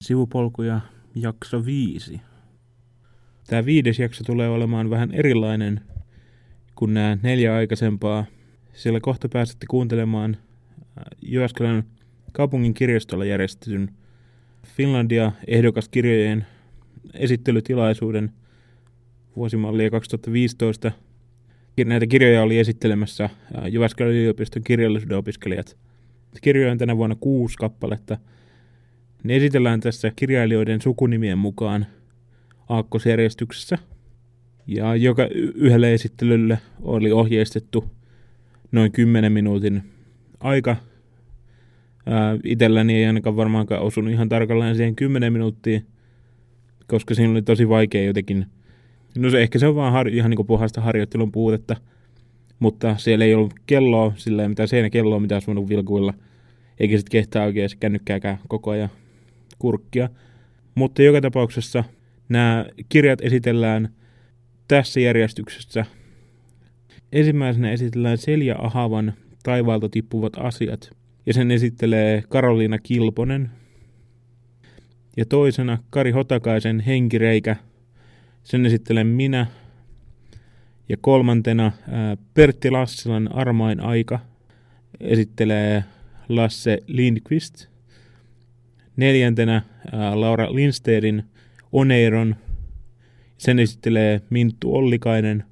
Sivupolkuja jakso viisi. Tämä viides jakso tulee olemaan vähän erilainen kuin nämä neljä aikaisempaa, sillä kohta pääsette kuuntelemaan äh, Jyväskylän kaupungin kirjastolla järjestetyn Finlandia ehdokaskirjojen esittelytilaisuuden vuosimallia 2015. Näitä kirjoja oli esittelemässä äh, Jyväskylän yliopiston kirjallisuuden opiskelijat. Kirjoja on tänä vuonna kuusi kappaletta. Ne esitellään tässä kirjailijoiden sukunimien mukaan aakkosjärjestyksessä. Ja joka yhdelle esittelylle oli ohjeistettu noin 10 minuutin aika. Ää, itselläni ei ainakaan varmaankaan osunut ihan tarkalleen siihen 10 minuuttiin, koska siinä oli tosi vaikea jotenkin. No se ehkä se on vaan har- ihan niin puhasta harjoittelun puutetta, mutta siellä ei ollut kelloa, sillä ei mitään seinäkelloa, mitä olisi voinut vilkuilla, eikä sitten kehtaa oikein kännykkääkään koko ajan kurkkia. Mutta joka tapauksessa nämä kirjat esitellään tässä järjestyksessä. Ensimmäisenä esitellään Selja Ahavan Taivaalta tippuvat asiat, ja sen esittelee Karoliina Kilponen. Ja toisena Kari Hotakaisen Henkireikä, sen esittelen minä. Ja kolmantena Pertti Lassilan Armain aika esittelee Lasse Lindqvist. Neljäntenä Laura Lindstedin Oneiron, sen esittelee Minttu Ollikainen.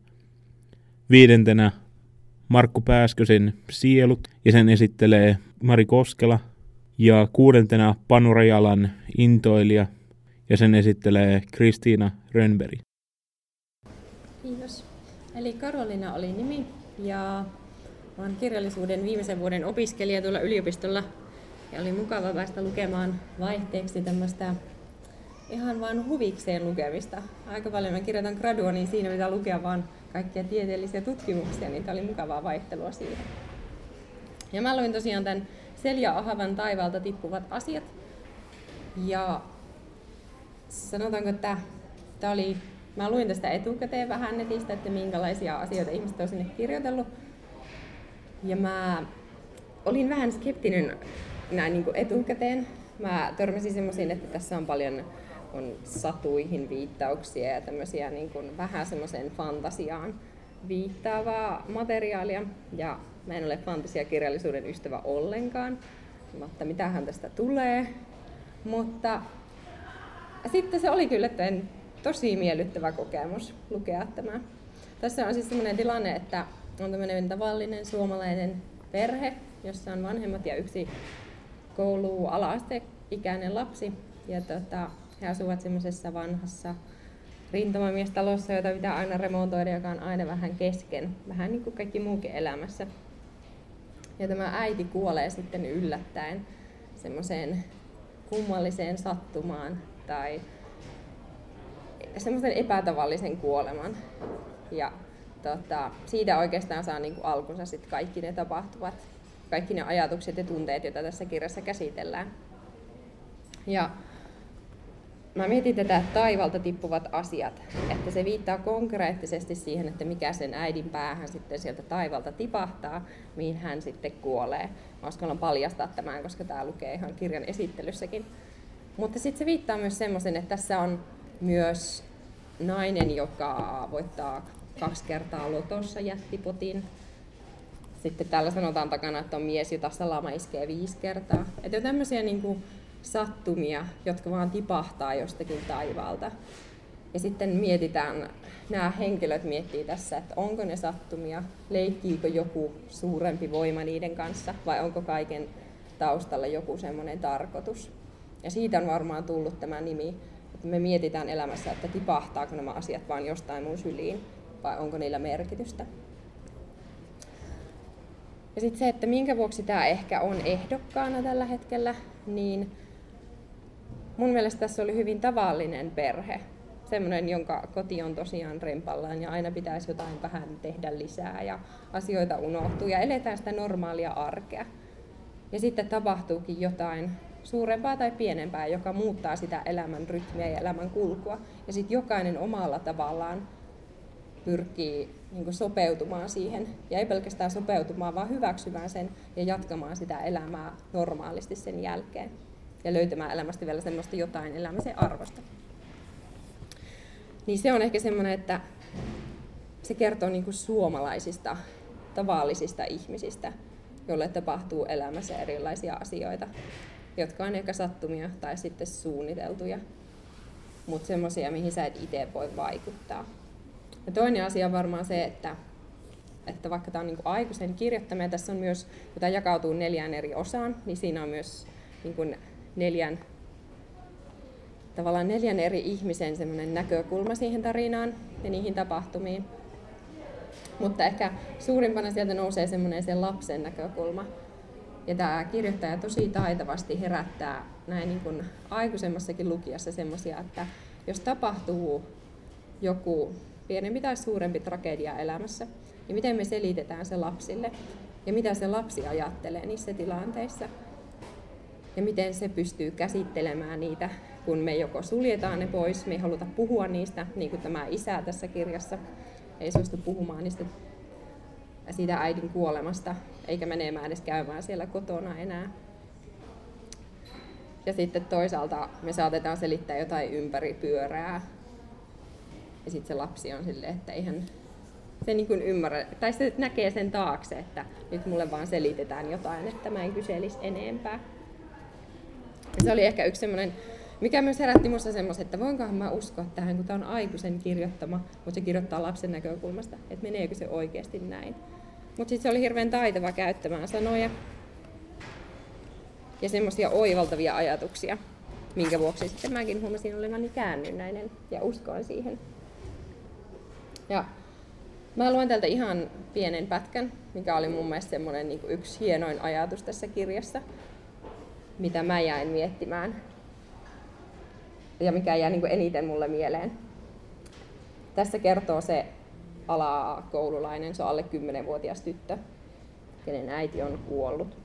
Viidentenä Markku Pääskösen Sielut, ja sen esittelee Mari Koskela. Ja kuudentena Panurajalan Intoilija, ja sen esittelee Kristiina Rönnberg. Kiitos. Eli Karolina oli nimi ja olen kirjallisuuden viimeisen vuoden opiskelija tuolla yliopistolla ja oli mukava päästä lukemaan vaihteeksi tämmöistä ihan vain huvikseen lukemista. Aika paljon mä kirjoitan gradua, niin siinä pitää lukea vaan kaikkia tieteellisiä tutkimuksia, niin tämä oli mukavaa vaihtelua siihen. Ja mä luin tosiaan tämän Selja Ahavan taivaalta tippuvat asiat. Ja sanotaanko, että tämä oli, mä luin tästä etukäteen vähän netistä, että minkälaisia asioita ihmiset on sinne kirjoitellut. Ja mä olin vähän skeptinen näin niin kuin etukäteen. Mä törmäsin semmoisiin, että tässä on paljon on satuihin viittauksia ja tämmöisiä niin kuin vähän semmoiseen fantasiaan viittaavaa materiaalia. Ja mä en ole fantasiakirjallisuuden ystävä ollenkaan, mutta mitähän tästä tulee. Mutta sitten se oli kyllä tosi miellyttävä kokemus lukea tämä. Tässä on siis sellainen tilanne, että on tämmöinen tavallinen suomalainen perhe, jossa on vanhemmat ja yksi koulu ikäinen lapsi. Ja tota, he asuvat semmoisessa vanhassa rintamamiestalossa, jota pitää aina remontoida, joka on aina vähän kesken, vähän niin kuin kaikki muukin elämässä. Ja tämä äiti kuolee sitten yllättäen semmoiseen kummalliseen sattumaan tai semmoisen epätavallisen kuoleman. Ja tota, siitä oikeastaan saa niin kuin alkunsa sitten kaikki ne tapahtuvat, kaikki ne ajatukset ja tunteet, joita tässä kirjassa käsitellään. Ja mä mietin tätä taivalta tippuvat asiat, että se viittaa konkreettisesti siihen, että mikä sen äidin päähän sitten sieltä taivalta tipahtaa, mihin hän sitten kuolee. Mä uskallan paljastaa tämän, koska tämä lukee ihan kirjan esittelyssäkin. Mutta sitten se viittaa myös semmoisen, että tässä on myös nainen, joka voittaa kaksi kertaa lotossa jättipotin. Sitten täällä sanotaan takana, että on mies, jota salama iskee viisi kertaa. Että on tämmöisiä niin kuin, sattumia, jotka vaan tipahtaa jostakin taivaalta. Ja sitten mietitään, nämä henkilöt miettii tässä, että onko ne sattumia, leikkiikö joku suurempi voima niiden kanssa vai onko kaiken taustalla joku semmoinen tarkoitus. Ja siitä on varmaan tullut tämä nimi, että me mietitään elämässä, että tipahtaako nämä asiat vain jostain mun syliin vai onko niillä merkitystä. Ja sitten se, että minkä vuoksi tämä ehkä on ehdokkaana tällä hetkellä, niin mun mielestä tässä oli hyvin tavallinen perhe. Semmoinen, jonka koti on tosiaan rempallaan ja aina pitäisi jotain vähän tehdä lisää ja asioita unohtuu ja eletään sitä normaalia arkea. Ja sitten tapahtuukin jotain suurempaa tai pienempää, joka muuttaa sitä elämän rytmiä ja elämän kulkua. Ja sitten jokainen omalla tavallaan pyrkii niin sopeutumaan siihen. Ja ei pelkästään sopeutumaan, vaan hyväksymään sen ja jatkamaan sitä elämää normaalisti sen jälkeen. ja löytämään elämästä vielä semmoista jotain elämisen arvosta. Niin se on ehkä semmoinen, että se kertoo niin kuin suomalaisista, tavallisista ihmisistä, joille tapahtuu elämässä erilaisia asioita, jotka on ehkä sattumia tai sitten suunniteltuja, mutta semmoisia, mihin sä et itse voi vaikuttaa. Ja toinen asia on varmaan se, että, että vaikka tämä on niin aikuisen kirjoittaminen, tässä on myös, kun tämä jakautuu neljään eri osaan, niin siinä on myös niin kuin neljän, tavallaan neljän eri ihmisen semmoinen näkökulma siihen tarinaan ja niihin tapahtumiin. Mutta ehkä suurimpana sieltä nousee semmoinen sen lapsen näkökulma. Ja tämä kirjoittaja tosi taitavasti herättää näin niin kuin aikuisemmassakin lukijassa semmoisia, että jos tapahtuu joku pienempi tai suurempi tragedia elämässä, niin miten me selitetään se lapsille ja mitä se lapsi ajattelee niissä tilanteissa. Ja miten se pystyy käsittelemään niitä, kun me joko suljetaan ne pois, me ei haluta puhua niistä, niin kuin tämä isä tässä kirjassa ei suostu puhumaan niistä siitä äidin kuolemasta, eikä menemään edes käymään siellä kotona enää. Ja sitten toisaalta me saatetaan selittää jotain ympäri pyörää. Ja sitten se lapsi on silleen, että eihän se niin kuin ymmärrä, tai se näkee sen taakse, että nyt mulle vaan selitetään jotain, että mä en kyselisi enempää. Ja se oli ehkä yksi semmoinen, mikä myös herätti minusta semmoisen, että voinkohan mä uskoa tähän, kun tämä on aikuisen kirjoittama, mutta se kirjoittaa lapsen näkökulmasta, että meneekö se oikeasti näin. Mutta sitten se oli hirveän taitava käyttämään sanoja ja semmoisia oivaltavia ajatuksia, minkä vuoksi sitten mäkin huomasin olevani käännynnäinen ja uskoin siihen. Ja mä luen täältä ihan pienen pätkän, mikä oli mun mielestä semmoinen niin yksi hienoin ajatus tässä kirjassa, mitä mä jäin miettimään ja mikä jää niin eniten mulle mieleen. Tässä kertoo se alakoululainen, se on alle 10-vuotias tyttö, kenen äiti on kuollut.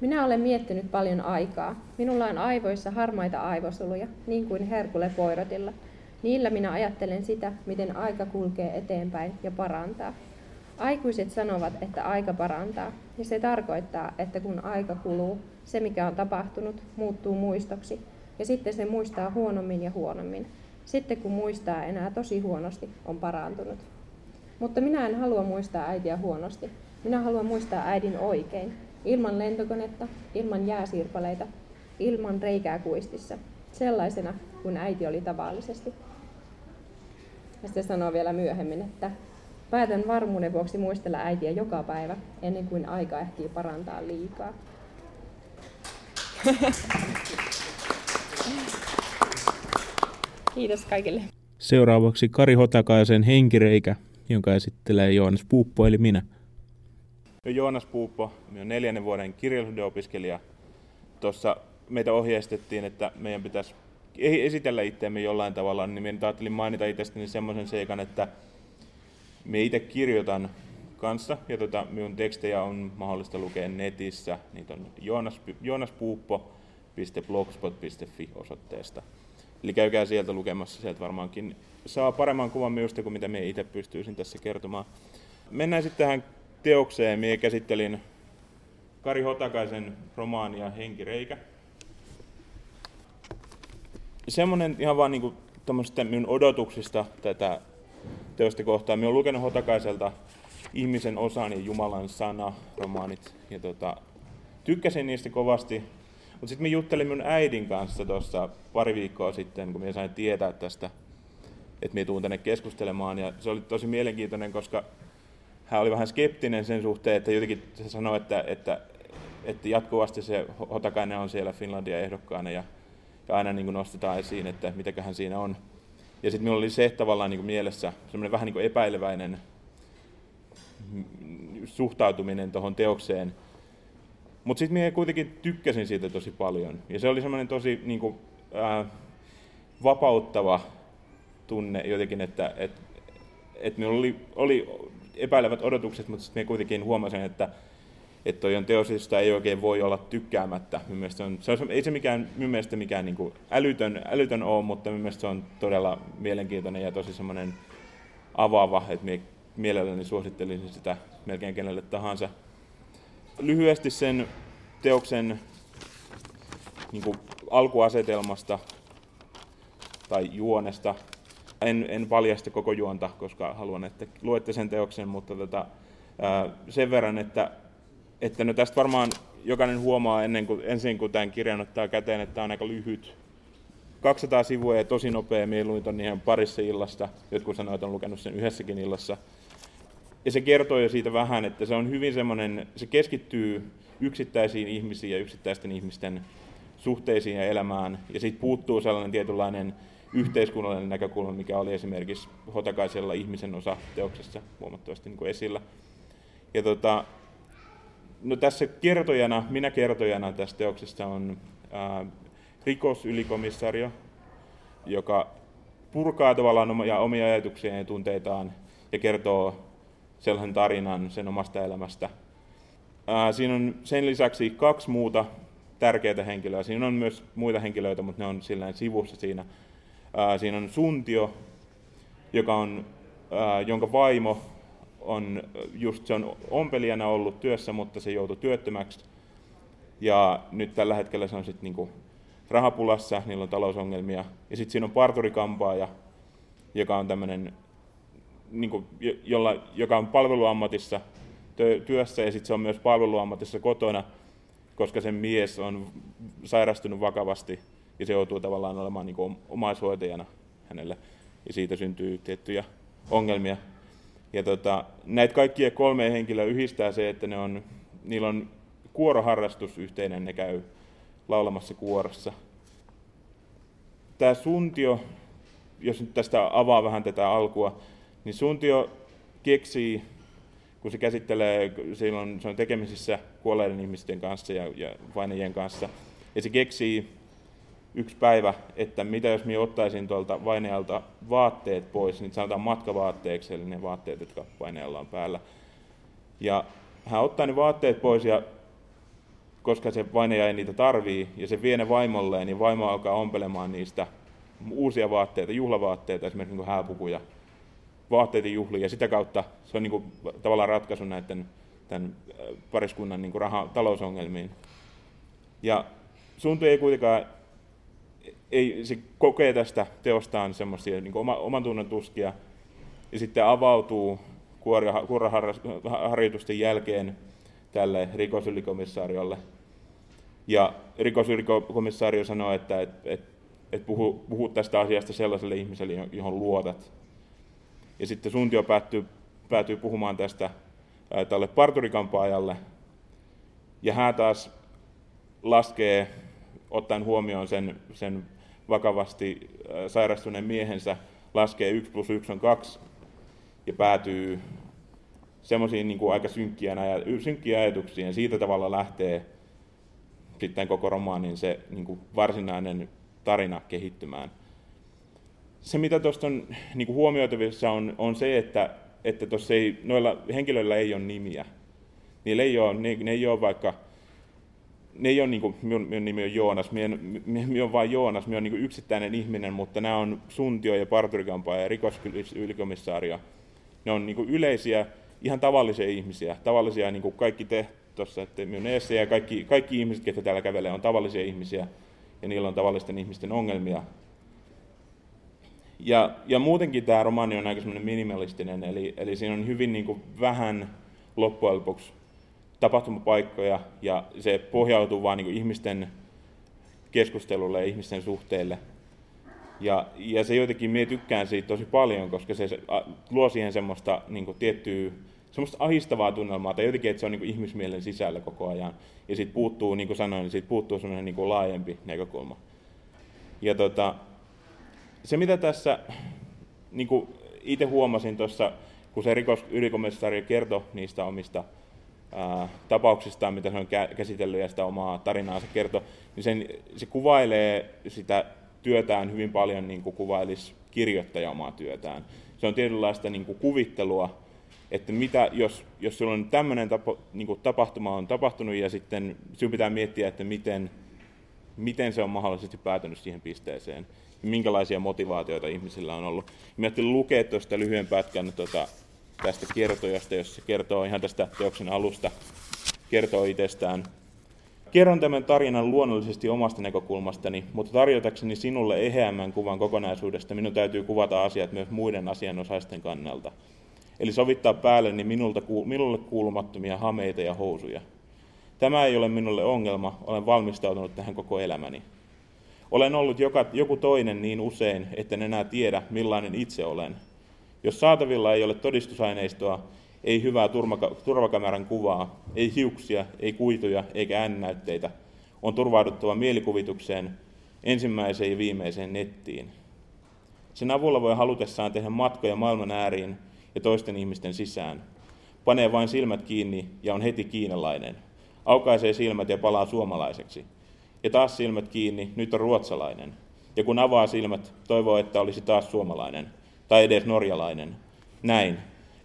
Minä olen miettinyt paljon aikaa. Minulla on aivoissa harmaita aivosoluja, niin kuin Herkule Poirotilla. Niillä minä ajattelen sitä, miten aika kulkee eteenpäin ja parantaa. Aikuiset sanovat, että aika parantaa, ja se tarkoittaa, että kun aika kuluu, se mikä on tapahtunut muuttuu muistoksi, ja sitten se muistaa huonommin ja huonommin. Sitten kun muistaa enää tosi huonosti, on parantunut. Mutta minä en halua muistaa äitiä huonosti. Minä haluan muistaa äidin oikein. Ilman lentokonetta, ilman jääsirpaleita, ilman reikää kuistissa. Sellaisena kuin äiti oli tavallisesti. Ja sitten sanoo vielä myöhemmin, että päätän varmuuden vuoksi muistella äitiä joka päivä, ennen kuin aika ehtii parantaa liikaa. Kiitos kaikille. Seuraavaksi Kari Hotakaisen henkireikä, jonka esittelee Joonas Puuppo eli minä. Joonas Puuppo, minä olen neljännen vuoden kirjallisuuden opiskelija. Tuossa meitä ohjeistettiin, että meidän pitäisi esitellä itseämme jollain tavalla, niin minä ajattelin mainita itsestäni semmoisen seikan, että minä itse kirjoitan kanssa, ja tota, minun tekstejä on mahdollista lukea netissä. Niitä on joonas, joonaspuuppo.blogspot.fi osoitteesta. Eli käykää sieltä lukemassa, sieltä varmaankin saa paremman kuvan minusta kuin mitä minä itse pystyisin tässä kertomaan. Mennään sitten tähän teokseen. Minä käsittelin Kari Hotakaisen romaania Henkireikä. Semmoinen ihan vaan niin minun odotuksista tätä teosta kohtaa. Minä olen lukenut Hotakaiselta Ihmisen osan ja Jumalan sana romaanit. Ja tota, tykkäsin niistä kovasti. Mutta sitten me juttelin mun äidin kanssa tuossa pari viikkoa sitten, kun minä sain tietää tästä, että minä tuun tänne keskustelemaan. Ja se oli tosi mielenkiintoinen, koska hän oli vähän skeptinen sen suhteen, että jotenkin se sanoi, että, että, että jatkuvasti se Hotakainen on siellä Finlandia ehdokkaana ja, ja aina niin kuin nostetaan esiin, että mitäköhän siinä on. Ja sitten minulla oli se tavallaan niin kuin mielessä semmoinen vähän niin kuin epäileväinen suhtautuminen tuohon teokseen. Mutta sitten minä kuitenkin tykkäsin siitä tosi paljon. Ja se oli semmoinen tosi niin kuin, ää, vapauttava tunne jotenkin, että et, et minulla oli, oli epäilevät odotukset, mutta sitten minä kuitenkin huomasin, että että toi on teos, josta ei oikein voi olla tykkäämättä. Mielestäni on, se on, ei se mikään, minun mikään niin kuin älytön, älytön ole, mutta minun mielestä se on todella mielenkiintoinen ja tosi semmoinen avaava, että minä mielelläni suosittelisin sitä melkein kenelle tahansa. Lyhyesti sen teoksen niin kuin alkuasetelmasta tai juonesta. En, en paljasta koko juonta, koska haluan, että luette sen teoksen, mutta tota, ää, sen verran, että, että no tästä varmaan jokainen huomaa ennen kuin, ensin, kun tämän kirjan ottaa käteen, että tämä on aika lyhyt. 200 sivua ja tosi nopea, mieluiten on ihan parissa illasta. Jotkut sanoivat, että on lukenut sen yhdessäkin illassa. Ja se kertoo jo siitä vähän, että se on hyvin semmoinen, se keskittyy yksittäisiin ihmisiin ja yksittäisten ihmisten suhteisiin ja elämään. Ja siitä puuttuu sellainen tietynlainen yhteiskunnallinen näkökulma, mikä oli esimerkiksi Hotakaisella ihmisen osa teoksessa huomattavasti niin kuin esillä. Ja tota, no tässä kertojana, minä kertojana tässä teoksessa on ää, rikosylikomissario, joka purkaa tavallaan omia, omia ajatuksia ja tunteitaan ja kertoo sellaisen tarinan sen omasta elämästä. Ää, siinä on sen lisäksi kaksi muuta tärkeää henkilöä. Siinä on myös muita henkilöitä, mutta ne on sillä sivussa siinä. Ää, siinä on Suntio, joka on, ää, jonka vaimo on just se on ompelijana ollut työssä, mutta se joutui työttömäksi. Ja nyt tällä hetkellä se on sitten niinku rahapulassa, niillä on talousongelmia. Ja sitten siinä on parturikampaaja, joka on tämmöinen, niinku, jolla, joka on palveluammatissa työssä ja sitten se on myös palveluammatissa kotona, koska sen mies on sairastunut vakavasti ja se joutuu tavallaan olemaan niin omaishoitajana hänelle. Ja siitä syntyy tiettyjä ongelmia. Ja tota, näitä kaikkia kolme henkilöä yhdistää se, että ne on, niillä on kuoroharrastus yhteinen, ne käy laulamassa kuorossa. Tämä Suntio, jos nyt tästä avaa vähän tätä alkua, niin Suntio keksii, kun se käsittelee, silloin se on tekemisissä kuolleiden ihmisten kanssa ja, ja vainajien kanssa, ja se keksii yksi päivä, että mitä jos minä ottaisin tuolta vainajalta vaatteet pois, niin sanotaan matkavaatteeksi, eli ne vaatteet, jotka vainajalla on päällä. Ja hän ottaa ne vaatteet pois, ja koska se vainaja ei niitä tarvii, ja se vie ne vaimolleen, niin vaimo alkaa ompelemaan niistä uusia vaatteita, juhlavaatteita, esimerkiksi niin hääpukuja, vaatteiden juhliin, ja sitä kautta se on niin kuin, tavallaan ratkaisu näiden tämän pariskunnan niin kuin raha, talousongelmiin. Ja Suntu ei kuitenkaan ei, se kokee tästä teostaan semmoisia niin oma, oman tunnon tuskia, ja sitten avautuu kuoraharjoitusten jälkeen tälle rikosylikomissariolle. Ja rikosylikomissaario sanoo, että et, et, et puhu, puhu tästä asiasta sellaiselle ihmiselle, johon luotat. Ja sitten Suntio päättyy, päätyy puhumaan tästä ää, tälle parturikampaajalle. Ja hän taas laskee, ottaen huomioon sen, sen vakavasti sairastuneen miehensä, laskee 1 plus 1 on 2 ja päätyy semmoisiin niin kuin aika synkkiä ajatuksia, ja siitä tavalla lähtee sitten koko romaanin se niin kuin varsinainen tarina kehittymään. Se, mitä tuosta on niin kuin huomioitavissa, on, on se, että, että ei, noilla henkilöillä ei ole nimiä. Niillä ei ole, ne, ne ei ole vaikka ne ei ole niin kuin, minun, minun nimi on Joonas, minä, minä olen vain Joonas, minä olen niin yksittäinen ihminen, mutta nämä on Suntio ja Parturikampa ja rikosylikomissaario. Ne on niin yleisiä, ihan tavallisia ihmisiä, tavallisia niin kuin kaikki te tuossa, että minun eessä ja kaikki, kaikki ihmiset, jotka täällä kävelee, on tavallisia ihmisiä ja niillä on tavallisten ihmisten ongelmia. Ja, ja muutenkin tämä romaani on aika minimalistinen, eli, eli siinä on hyvin niin kuin vähän loppujen lopuksi tapahtumapaikkoja ja se pohjautuu vain niin ihmisten keskustelulle ja ihmisten suhteille. Ja, ja se jotenkin minä tykkään siitä tosi paljon, koska se, luo siihen semmoista niin kuin tiettyä, semmoista ahistavaa tunnelmaa, tai jotenkin, että se on niin kuin ihmismielen sisällä koko ajan. Ja siitä puuttuu, niin kuin sanoin, niin siitä puuttuu semmoinen niin kuin laajempi näkökulma. Ja tota, se, mitä tässä niin kuin itse huomasin tuossa, kun se rikosylikomissari kertoi niistä omista tapauksistaan, mitä se on käsitellyt ja sitä omaa tarinaa se kertoo, niin sen, se kuvailee sitä työtään hyvin paljon niin kuin kuvailisi kirjoittaja omaa työtään. Se on tietynlaista niin kuin kuvittelua, että mitä, jos, jos sulla on tämmöinen tapa, niin kuin tapahtuma on tapahtunut ja sitten sinun pitää miettiä, että miten, miten se on mahdollisesti päätynyt siihen pisteeseen, minkälaisia motivaatioita ihmisillä on ollut. Mä lukea tuosta lyhyen pätkän tuota, tästä kertojasta, jos se kertoo ihan tästä teoksen alusta, kertoo itsestään. Kerron tämän tarinan luonnollisesti omasta näkökulmastani, mutta tarjotakseni sinulle eheämmän kuvan kokonaisuudesta minun täytyy kuvata asiat myös muiden asianosaisten kannalta. Eli sovittaa päälleni minulta, minulle kuulumattomia hameita ja housuja. Tämä ei ole minulle ongelma, olen valmistautunut tähän koko elämäni. Olen ollut joka, joku toinen niin usein, etten enää tiedä, millainen itse olen. Jos saatavilla ei ole todistusaineistoa, ei hyvää turvakameran kuvaa, ei hiuksia, ei kuituja eikä äännäytteitä, on turvauduttava mielikuvitukseen, ensimmäiseen ja viimeiseen nettiin. Sen avulla voi halutessaan tehdä matkoja maailman ääriin ja toisten ihmisten sisään. Panee vain silmät kiinni ja on heti kiinalainen. Aukaisee silmät ja palaa suomalaiseksi. Ja taas silmät kiinni, nyt on ruotsalainen. Ja kun avaa silmät, toivoo, että olisi taas suomalainen. Tai edes norjalainen. Näin.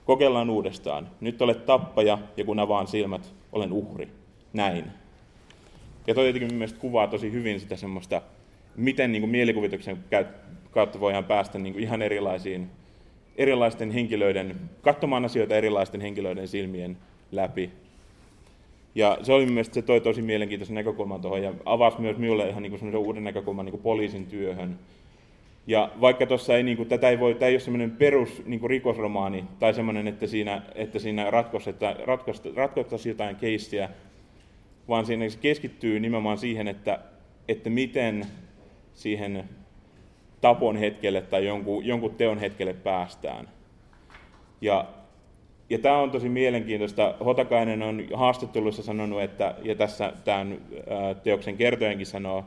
Kokeillaan uudestaan. Nyt olet tappaja, ja kun avaan silmät, olen uhri. Näin. Ja toi jotenkin mielestäni kuvaa tosi hyvin sitä semmoista, miten niin kuin mielikuvituksen kautta voidaan päästä niin kuin ihan erilaisiin, erilaisten henkilöiden, katsomaan asioita erilaisten henkilöiden silmien läpi. Ja se oli mielestäni, se toi tosi mielenkiintoisen näkökulman tuohon ja avasi myös minulle ihan niin kuin uuden näkökulman niin kuin poliisin työhön. Ja vaikka tuossa ei, niin kuin, tätä ei voi, tämä ei ole semmoinen perus niin kuin rikosromaani tai semmoinen, että siinä, että siinä ratkottaisiin jotain keissiä, vaan siinä se keskittyy nimenomaan siihen, että, että miten siihen tapon hetkelle tai jonkun, jonkun teon hetkelle päästään. Ja, ja tämä on tosi mielenkiintoista. Hotakainen on haastatteluissa sanonut, että, ja tässä tämän teoksen kertojenkin sanoo,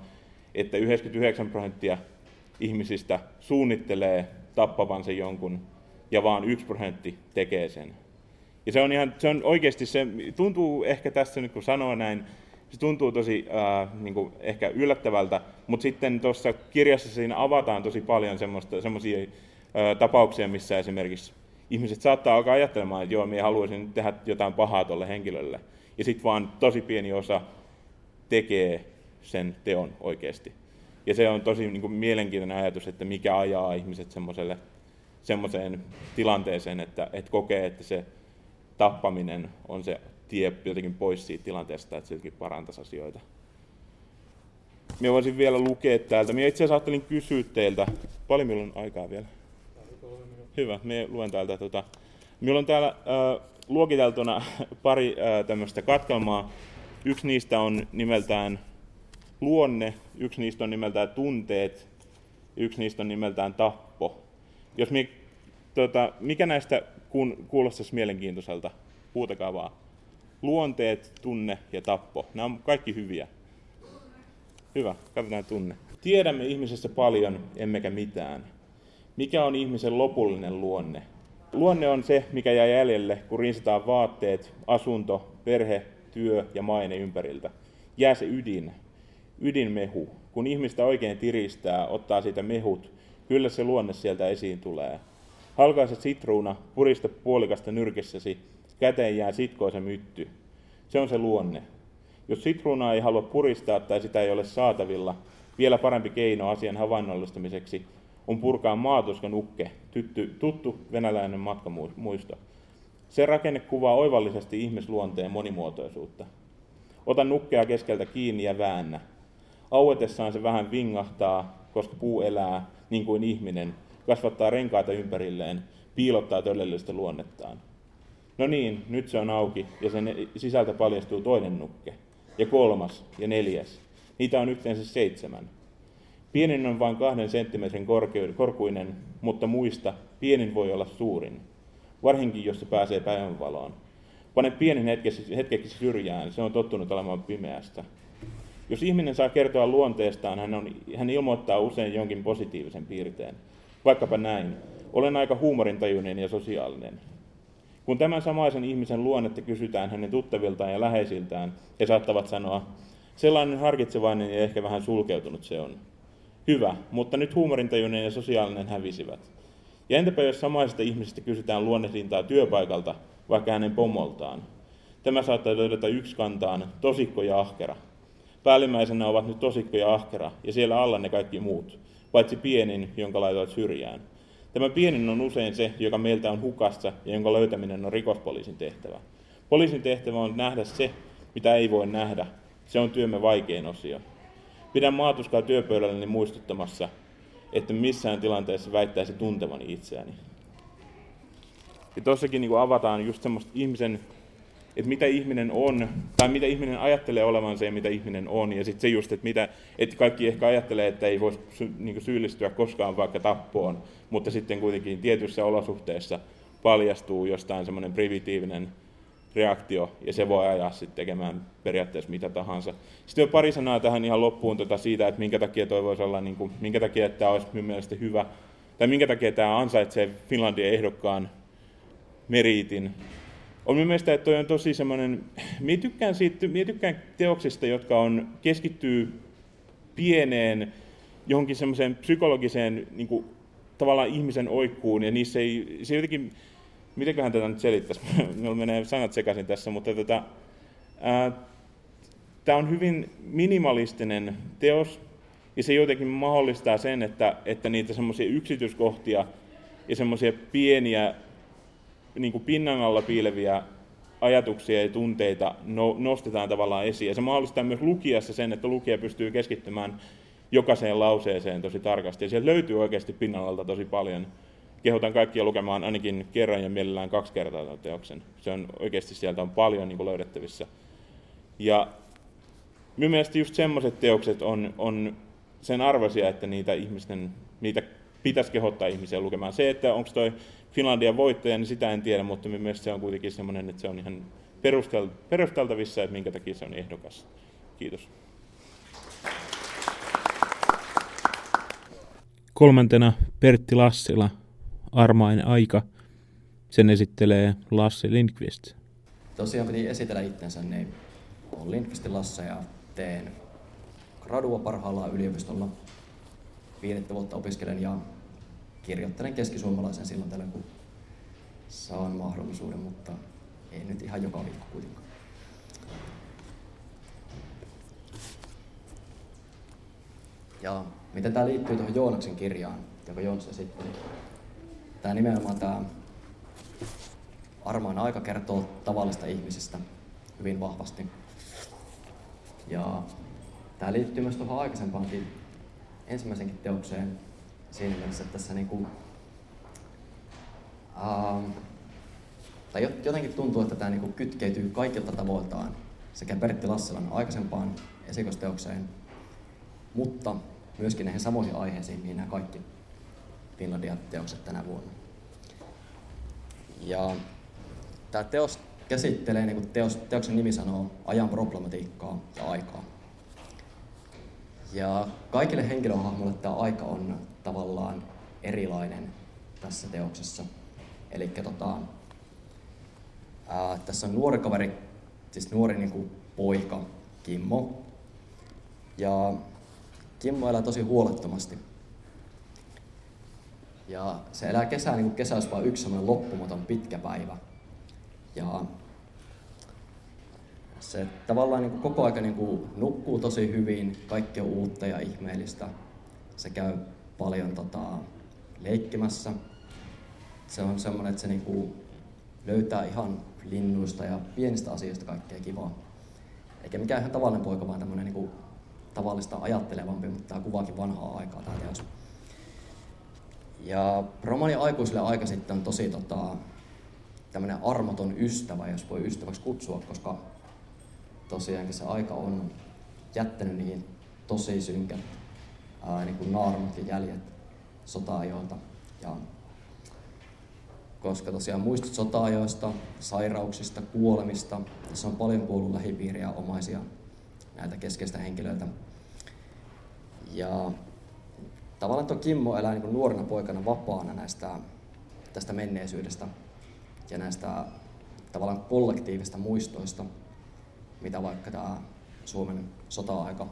että 99 prosenttia ihmisistä suunnittelee tappavansa jonkun, ja vaan yksi prosentti tekee sen. Ja se on, ihan, se on oikeasti, se tuntuu ehkä tässä nyt kun sanoo näin, se tuntuu tosi äh, niin kuin ehkä yllättävältä, mutta sitten tuossa kirjassa siinä avataan tosi paljon semmoisia äh, tapauksia, missä esimerkiksi ihmiset saattaa alkaa ajattelemaan, että joo, minä haluaisin tehdä jotain pahaa tuolle henkilölle. Ja sitten vaan tosi pieni osa tekee sen teon oikeasti. Ja se on tosi niin kuin, mielenkiintoinen ajatus, että mikä ajaa ihmiset semmoiselle semmoiseen tilanteeseen, että, että kokee, että se tappaminen on se tie jotenkin pois siitä tilanteesta, että se jotenkin parantaisi asioita. Minä voisin vielä lukea täältä. Minä itse asiassa ajattelin kysyä teiltä, paljon minulla on aikaa vielä? Hyvä, minä luen täältä. Tota, minulla on täällä äh, luokiteltuna pari äh, tämmöistä katkelmaa. Yksi niistä on nimeltään luonne, yksi niistä on nimeltään tunteet, yksi niistä on nimeltään tappo. Jos mi, tota, mikä näistä kuulostaisi mielenkiintoiselta? Huutakaa vaan. Luonteet, tunne ja tappo. Nämä on kaikki hyviä. Hyvä, katsotaan tunne. Tiedämme ihmisessä paljon, emmekä mitään. Mikä on ihmisen lopullinen luonne? Luonne on se, mikä jää jäljelle, kun rinsataan vaatteet, asunto, perhe, työ ja maine ympäriltä. Jää se ydin, ydinmehu. Kun ihmistä oikein tiristää, ottaa siitä mehut, kyllä se luonne sieltä esiin tulee. Halkaise sitruuna, purista puolikasta nyrkissäsi, käteen jää sitkoisa mytty. Se on se luonne. Jos sitruunaa ei halua puristaa tai sitä ei ole saatavilla, vielä parempi keino asian havainnollistamiseksi on purkaa maatuskan ukke, tytty, tuttu venäläinen matkamuisto. Se rakenne kuvaa oivallisesti ihmisluonteen monimuotoisuutta. Ota nukkea keskeltä kiinni ja väännä. Auetessaan se vähän vingahtaa, koska puu elää niin kuin ihminen, kasvattaa renkaita ympärilleen, piilottaa todellista luonnettaan. No niin, nyt se on auki ja sen sisältä paljastuu toinen nukke. Ja kolmas ja neljäs. Niitä on yhteensä seitsemän. Pienin on vain kahden senttimetrin korkuinen, mutta muista, pienin voi olla suurin. Varsinkin, jos se pääsee päivänvaloon. Pane pienin hetkeksi, hetkeksi syrjään, se on tottunut olemaan pimeästä. Jos ihminen saa kertoa luonteestaan, hän, on, hän ilmoittaa usein jonkin positiivisen piirteen. Vaikkapa näin. Olen aika huumorintajuinen ja sosiaalinen. Kun tämän samaisen ihmisen luonnetta kysytään hänen tuttaviltaan ja läheisiltään, he saattavat sanoa, sellainen harkitsevainen ja ehkä vähän sulkeutunut se on. Hyvä, mutta nyt huumorintajuinen ja sosiaalinen hävisivät. Ja entäpä jos samaisesta ihmisestä kysytään luonnehdintaa työpaikalta, vaikka hänen pomoltaan? Tämä saattaa todeta yksi kantaan, tosikko ja ahkera. Päällimmäisenä ovat nyt tosikko ja ahkera, ja siellä alla ne kaikki muut, paitsi pienin, jonka laitoit syrjään. Tämä pienin on usein se, joka meiltä on hukassa ja jonka löytäminen on rikospoliisin tehtävä. Poliisin tehtävä on nähdä se, mitä ei voi nähdä, Se on työmme vaikein osio. Pidän maatuskaa työpöydälläni muistuttamassa, että missään tilanteessa väittäisi tuntevani itseäni. Ja tossakin niin avataan just semmoista ihmisen, että mitä ihminen on, tai mitä ihminen ajattelee olevansa ja mitä ihminen on. Ja sitten se just, että, mitä, että kaikki ehkä ajattelee, että ei voisi niin syyllistyä koskaan vaikka tappoon, mutta sitten kuitenkin tietyissä olosuhteissa paljastuu jostain semmoinen primitiivinen reaktio, ja se voi ajaa sitten tekemään periaatteessa mitä tahansa. Sitten on pari sanaa tähän ihan loppuun tota siitä, että minkä takia toi voisi olla, niin kuin, minkä takia tämä olisi minun mielestä hyvä, tai minkä takia tämä ansaitsee Finlandin ehdokkaan meriitin. On minun mielestä, että toi on tosi semmoinen, minä tykkään, siitä, minä tykkään teoksista, jotka on, keskittyy pieneen, johonkin semmoiseen psykologiseen niin kuin, tavallaan ihmisen oikkuun, ja niissä ei, se jotenkin, mitenköhän tätä nyt selittäisi, minulla menee sanat sekaisin tässä, mutta tota, tämä on hyvin minimalistinen teos, ja se jotenkin mahdollistaa sen, että, että niitä semmoisia yksityiskohtia ja semmoisia pieniä niin kuin pinnan alla piileviä ajatuksia ja tunteita no, nostetaan tavallaan esiin. Ja se mahdollistaa myös lukijassa sen, että lukija pystyy keskittymään jokaiseen lauseeseen tosi tarkasti. Ja sieltä löytyy oikeasti pinnalta tosi paljon. Kehotan kaikkia lukemaan ainakin kerran ja mielellään kaksi kertaa tämän teoksen. Se on oikeasti sieltä on paljon niin kuin löydettävissä. Ja minun mielestä just semmoiset teokset on, on sen arvoisia, että niitä ihmisten, niitä pitäisi kehottaa ihmisiä lukemaan. Se, että onko toi Finlandian voittaja, niin sitä en tiedä, mutta minun mielestä se on kuitenkin semmoinen, että se on ihan perusteltavissa, että minkä takia se on ehdokas. Kiitos. Kolmantena Pertti Lassila, Armainen aika. Sen esittelee Lassi Lindqvist. Tosiaan piti esitellä itsensä, niin olen Lindqvistin Lasse ja teen gradua parhaillaan yliopistolla. Viidettä vuotta opiskelen ja kirjoittelen keskisuomalaisen silloin tällä, kun saan mahdollisuuden, mutta ei nyt ihan joka viikko kuitenkaan. Ja miten tämä liittyy tuohon Joonaksen kirjaan, joka Joonas esitteli. Tämä nimenomaan tämä Armaan aika kertoo tavallista ihmisistä hyvin vahvasti. Ja tämä liittyy myös tuohon aikaisempaankin ensimmäisenkin teokseen siinä mielessä, että tässä niinku, uh, tai jotenkin tuntuu, että tämä niinku kytkeytyy kaikilta tavoiltaan sekä Pertti Lassilan aikaisempaan esikosteokseen, mutta myöskin näihin samoihin aiheisiin, mihin nämä kaikki Finlandia-teokset tänä vuonna. Ja tämä teos käsittelee, niin kuin teos, teoksen nimi sanoo, ajan problematiikkaa ja aikaa. Ja kaikille henkilöhahmoille tämä aika on tavallaan erilainen tässä teoksessa. Eli tota, tässä on nuori kaveri, siis nuori niin kuin poika, Kimmo. Ja Kimmo elää tosi huolettomasti. Ja se elää kesää, niin kuin kesä olisi vain yksi semmoinen loppumaton pitkä päivä. Ja se tavallaan niin kuin koko ajan niin kuin nukkuu tosi hyvin, kaikki on uutta ja ihmeellistä. Se käy paljon tota, leikkimässä. Se on semmoinen, että se niin kuin löytää ihan linnuista ja pienistä asioista kaikkea kivaa. Eikä mikään ihan tavallinen poika, vaan tämmöinen niin kuin tavallista ajattelevampi, mutta tämä kuvaakin vanhaa aikaa tämä teos. Ja romani aikuisille aika sitten on tosi tota, tämmöinen armoton ystävä, jos voi ystäväksi kutsua, koska tosiaankin se aika on jättänyt niin tosi synkät ää, niin kuin naarmut ja jäljet sota-ajoilta. Ja koska tosiaan muistot sota-ajoista, sairauksista, kuolemista, tässä on paljon kuollut lähipiiriä omaisia näitä keskeistä henkilöitä. Ja tavallaan tuo Kimmo elää niin nuorena poikana vapaana näistä, tästä menneisyydestä ja näistä tavallaan kollektiivista muistoista, mitä vaikka tämä Suomen sota-aika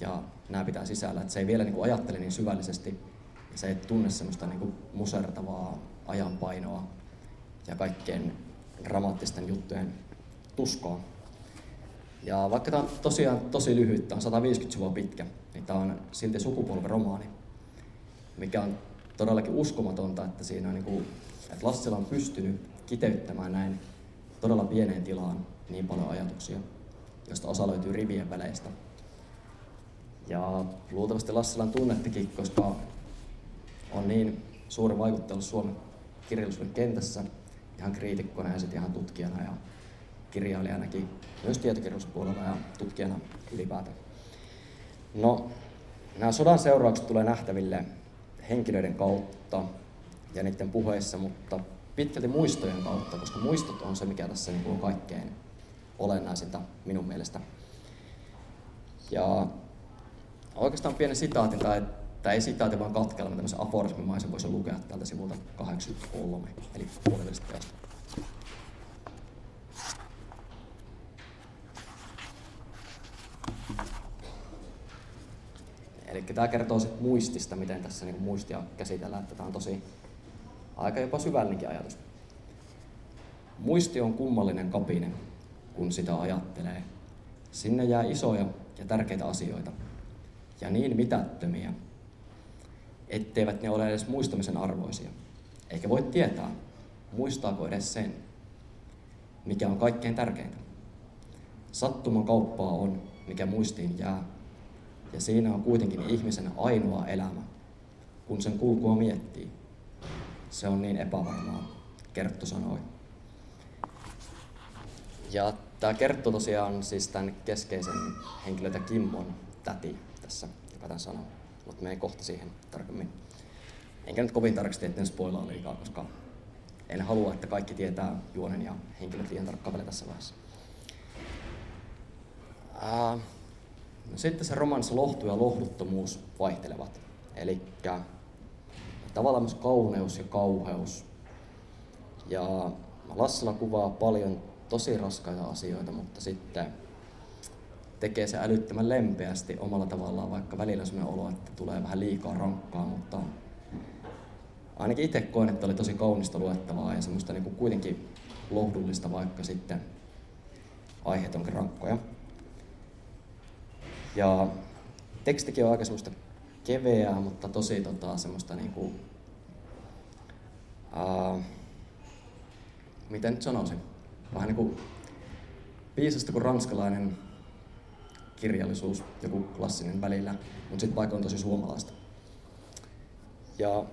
ja nämä pitää sisällä. Että se ei vielä niin kuin ajattele niin syvällisesti ja se ei tunne semmoista niin kuin musertavaa ajanpainoa ja kaikkien dramaattisten juttujen tuskoa. Ja vaikka tämä on tosiaan tosi lyhyt, tämä on 150 sivua pitkä, niin tämä on silti sukupolveromaani, mikä on todellakin uskomatonta, että siinä on niin kuin, että Lassila on pystynyt kiteyttämään näin todella pieneen tilaan niin paljon ajatuksia. josta osa löytyy rivien väleistä. Ja luultavasti Lassilan tunnettikin, koska on niin suuri vaikuttelu Suomen kirjallisuuden kentässä ihan kriitikkona ja sitten ihan tutkijana ja kirjailijanakin, myös tietokirjallisuuspuolella ja tutkijana ylipäätään. No, nämä sodan seuraukset tulee nähtäville henkilöiden kautta ja niiden puheissa, mutta pitkälti muistojen kautta, koska muistot on se, mikä tässä niin on kaikkein olennaisinta minun mielestä. Ja oikeastaan pieni sitaatti, tai, tai ei sitaatti, vaan katkelma, tämmöisen aforismimaisen voisi lukea täältä sivulta 83, eli puolivälistä teosta. Eli tämä kertoo sit muistista, miten tässä niin muistia käsitellään, että tämä on tosi aika jopa syvällinenkin ajatus. Muisti on kummallinen kapine, kun sitä ajattelee. Sinne jää isoja ja tärkeitä asioita, ja niin mitättömiä, etteivät ne ole edes muistamisen arvoisia. Eikä voi tietää, muistaako edes sen, mikä on kaikkein tärkeintä. Sattuman kauppaa on, mikä muistiin jää, ja siinä on kuitenkin ihmisen ainoa elämä, kun sen kulkua miettii. Se on niin epävarmaa, Kerttu sanoi. Ja tämä Kerttu tosiaan siis tämän keskeisen henkilötä Kimmon täti tässä, joka sanoo. Mutta me ei kohta siihen tarkemmin. Enkä nyt kovin tarkasti, etten spoilaa liikaa, koska en halua, että kaikki tietää juonen ja henkilöt liian tarkkaan tässä vaiheessa. Ää, no sitten se romanissa lohtu ja lohduttomuus vaihtelevat. Eli tavallaan myös kauneus ja kauheus. Ja Lassila kuvaa paljon tosi raskaita asioita, mutta sitten tekee se älyttömän lempeästi omalla tavallaan, vaikka välillä on olo, että tulee vähän liikaa rankkaa, mutta ainakin itse koen, että oli tosi kaunista luettavaa ja semmoista niin kuin kuitenkin lohdullista, vaikka sitten aiheet onkin rankkoja. Ja tekstikin on aika semmoista keveää, mutta tosi tota, semmoista niin kuin, ää, miten nyt sanoisin, vähän niin kuin viisasta kuin ranskalainen kirjallisuus, joku klassinen välillä, mutta sitten vaikka on tosi suomalaista. Ja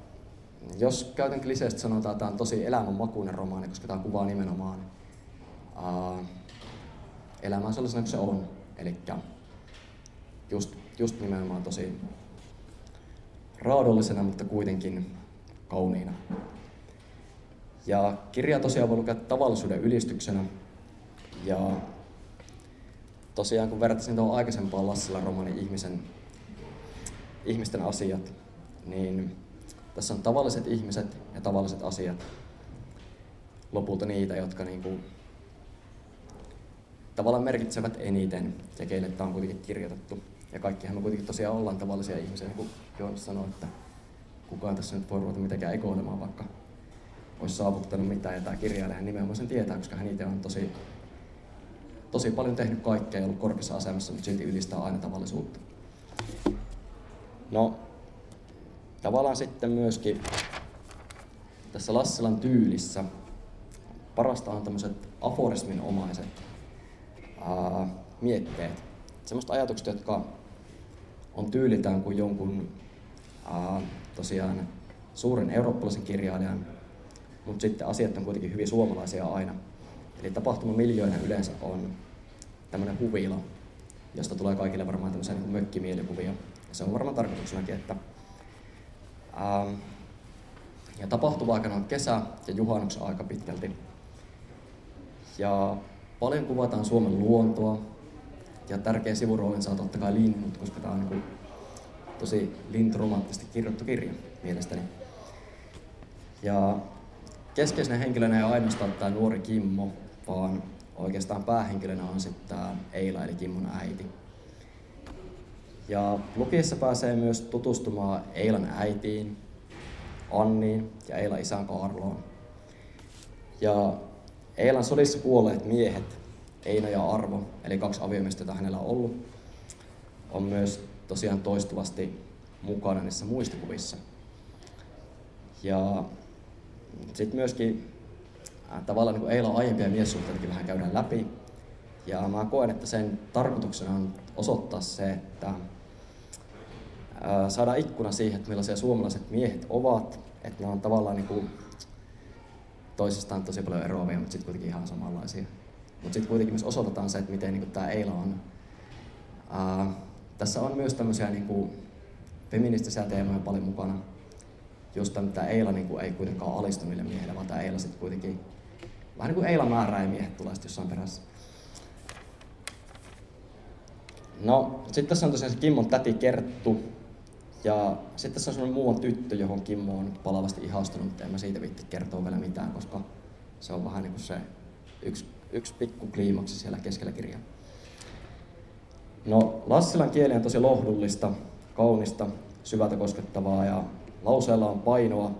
jos käytän kliseistä sanotaan, että tämä on tosi elämänmakuinen romaani, koska tämä kuvaa nimenomaan ää, elämää sellaisena kuin se on. Eli just, just nimenomaan tosi raadollisena, mutta kuitenkin kauniina. Ja kirja tosiaan voi lukea tavallisuuden ylistyksenä. Ja tosiaan kun vertaisin tuohon aikaisempaan Lassila romanin ihmisen, ihmisten asiat, niin tässä on tavalliset ihmiset ja tavalliset asiat. Lopulta niitä, jotka niinku tavallaan merkitsevät eniten ja keille tämä on kuitenkin kirjoitettu. Ja kaikkihan me kuitenkin tosiaan ollaan tavallisia ihmisiä, niin kuin Joonas sanoi, että kukaan tässä nyt voi ruveta mitenkään ekoilemaan, vaikka olisi saavuttanut mitään. Ja tämä kirjailija nimenomaan sen tietää, koska hän itse on tosi, tosi paljon tehnyt kaikkea ja ollut korkeassa asemassa, mutta silti ylistää aina tavallisuutta. No, tavallaan sitten myöskin tässä Lassilan tyylissä parasta on tämmöiset aforisminomaiset ää, mietteet. Semmoiset ajatukset, jotka on tyylitään kuin jonkun ää, tosiaan suuren eurooppalaisen kirjailijan, mutta sitten asiat on kuitenkin hyvin suomalaisia aina. Eli tapahtuma miljoona yleensä on tämmöinen huvila, josta tulee kaikille varmaan tämmöisiä niin mökkimielikuvia. Ja se on varmaan tarkoituksenakin, että ää, ja tapahtuma aikana on kesä ja juhannuksen aika pitkälti. Ja paljon kuvataan Suomen luontoa, ja tärkeä sivuroolin saa totta kai linnut, koska tämä on niin kuin tosi linturomanttisesti kirjoittu kirja mielestäni. Ja keskeisenä henkilönä ei ainoastaan tämä nuori Kimmo, vaan oikeastaan päähenkilönä on sitten tämä Eila eli Kimmon äiti. Ja lukiessa pääsee myös tutustumaan Eilan äitiin, Anniin ja Eilan isän Karloon. Ja Eilan sodissa kuolleet miehet Eino ja Arvo, eli kaksi aviomiestä, joita hänellä on ollut, on myös tosiaan toistuvasti mukana niissä muistikuvissa. Ja sitten myöskin tavallaan niin Eilan aiempia miessuhteitakin vähän käydään läpi. Ja mä koen, että sen tarkoituksena on osoittaa se, että saada ikkuna siihen, että millaisia suomalaiset miehet ovat, että ne on tavallaan niin kuin toisistaan tosi paljon eroavia, mutta sitten kuitenkin ihan samanlaisia. Mutta sitten kuitenkin myös osoitetaan se, että miten niin tämä Eila on. Ää, tässä on myös tämmöisiä niin kuin, feministisiä teemoja paljon mukana. Just tämä Eila niin kuin, ei kuitenkaan alistu niille miehille, vaan tämä Eila sitten kuitenkin vähän niin kuin Eila määrää ja miehet tulee sitten jossain perässä. No, sitten tässä on tosiaan se Kimmon täti Kerttu. Ja sitten tässä on sellainen muuan tyttö, johon Kimmo on palavasti ihastunut, mutta en mä siitä vitti kertoa vielä mitään, koska se on vähän niin kuin se yksi, yksi pikku kliimaksi siellä keskellä kirjaa. No, Lassilan kieli on tosi lohdullista, kaunista, syvältä koskettavaa ja lauseella on painoa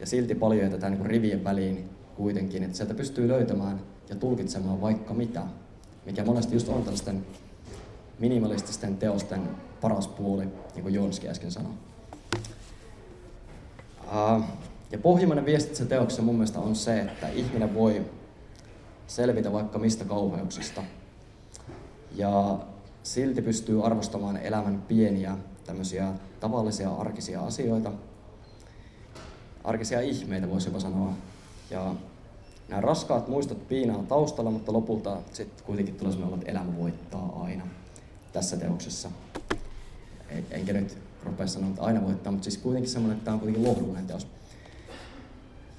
ja silti paljon jätetään niin rivien väliin kuitenkin, että sieltä pystyy löytämään ja tulkitsemaan vaikka mitä, mikä monesti just on tällaisten minimalististen teosten paras puoli, niin kuin Jonski äsken sanoi. Ja pohjimmainen viesti tässä teoksessa mun mielestä on se, että ihminen voi selvitä vaikka mistä kauheuksista. Ja silti pystyy arvostamaan elämän pieniä tämmöisiä tavallisia arkisia asioita, arkisia ihmeitä voisi jopa sanoa. Ja nämä raskaat muistot piinaa taustalla, mutta lopulta sitten kuitenkin tulee sellainen että elämä voittaa aina tässä teoksessa. Enkä nyt rupea sanoa, että aina voittaa, mutta siis kuitenkin semmoinen, että tämä on kuitenkin lohdullinen teos.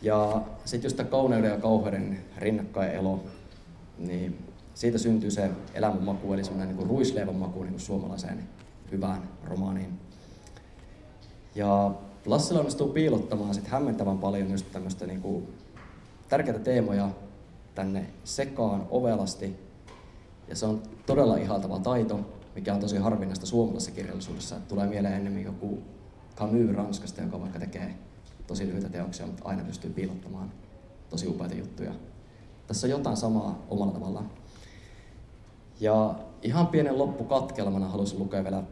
Ja sitten just tämä kauneuden ja kauheuden rinnakkainelo, niin siitä syntyy se elämän maku, eli semmoinen niin ruisleivän maku niin kuin suomalaiseen hyvään romaaniin. Ja Lassila onnistuu piilottamaan sit hämmentävän paljon just tämmöistä niin kuin tärkeitä teemoja tänne sekaan ovelasti. Ja se on todella ihaltava taito, mikä on tosi harvinaista suomalaisessa kirjallisuudessa. Että tulee mieleen enemmän joku Camus Ranskasta, joka vaikka tekee tosi lyhyitä teoksia, mutta aina pystyy piilottamaan tosi upeita juttuja. Tässä on jotain samaa omalla tavallaan. Ja ihan pienen loppukatkelmana haluaisin lukea vielä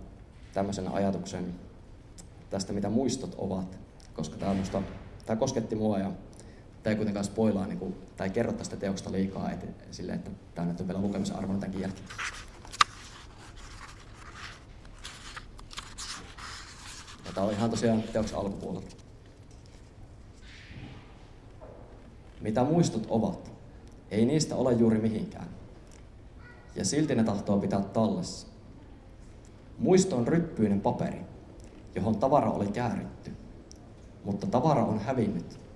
tämmöisen ajatuksen tästä, mitä muistot ovat, koska tämä, musta, tämä kosketti mua ja tämä ei kuitenkaan spoilaa niin kuin, tai kerro tästä teoksesta liikaa, et, sille, että tämä nyt on vielä lukemisen arvon tämänkin jälkeen. Ja tämä on ihan tosiaan teoksen alkupuolella. Mitä muistot ovat? Ei niistä ole juuri mihinkään. Ja silti ne tahtoo pitää tallessa. Muisto on ryppyinen paperi, johon tavara oli kääritty. Mutta tavara on hävinnyt,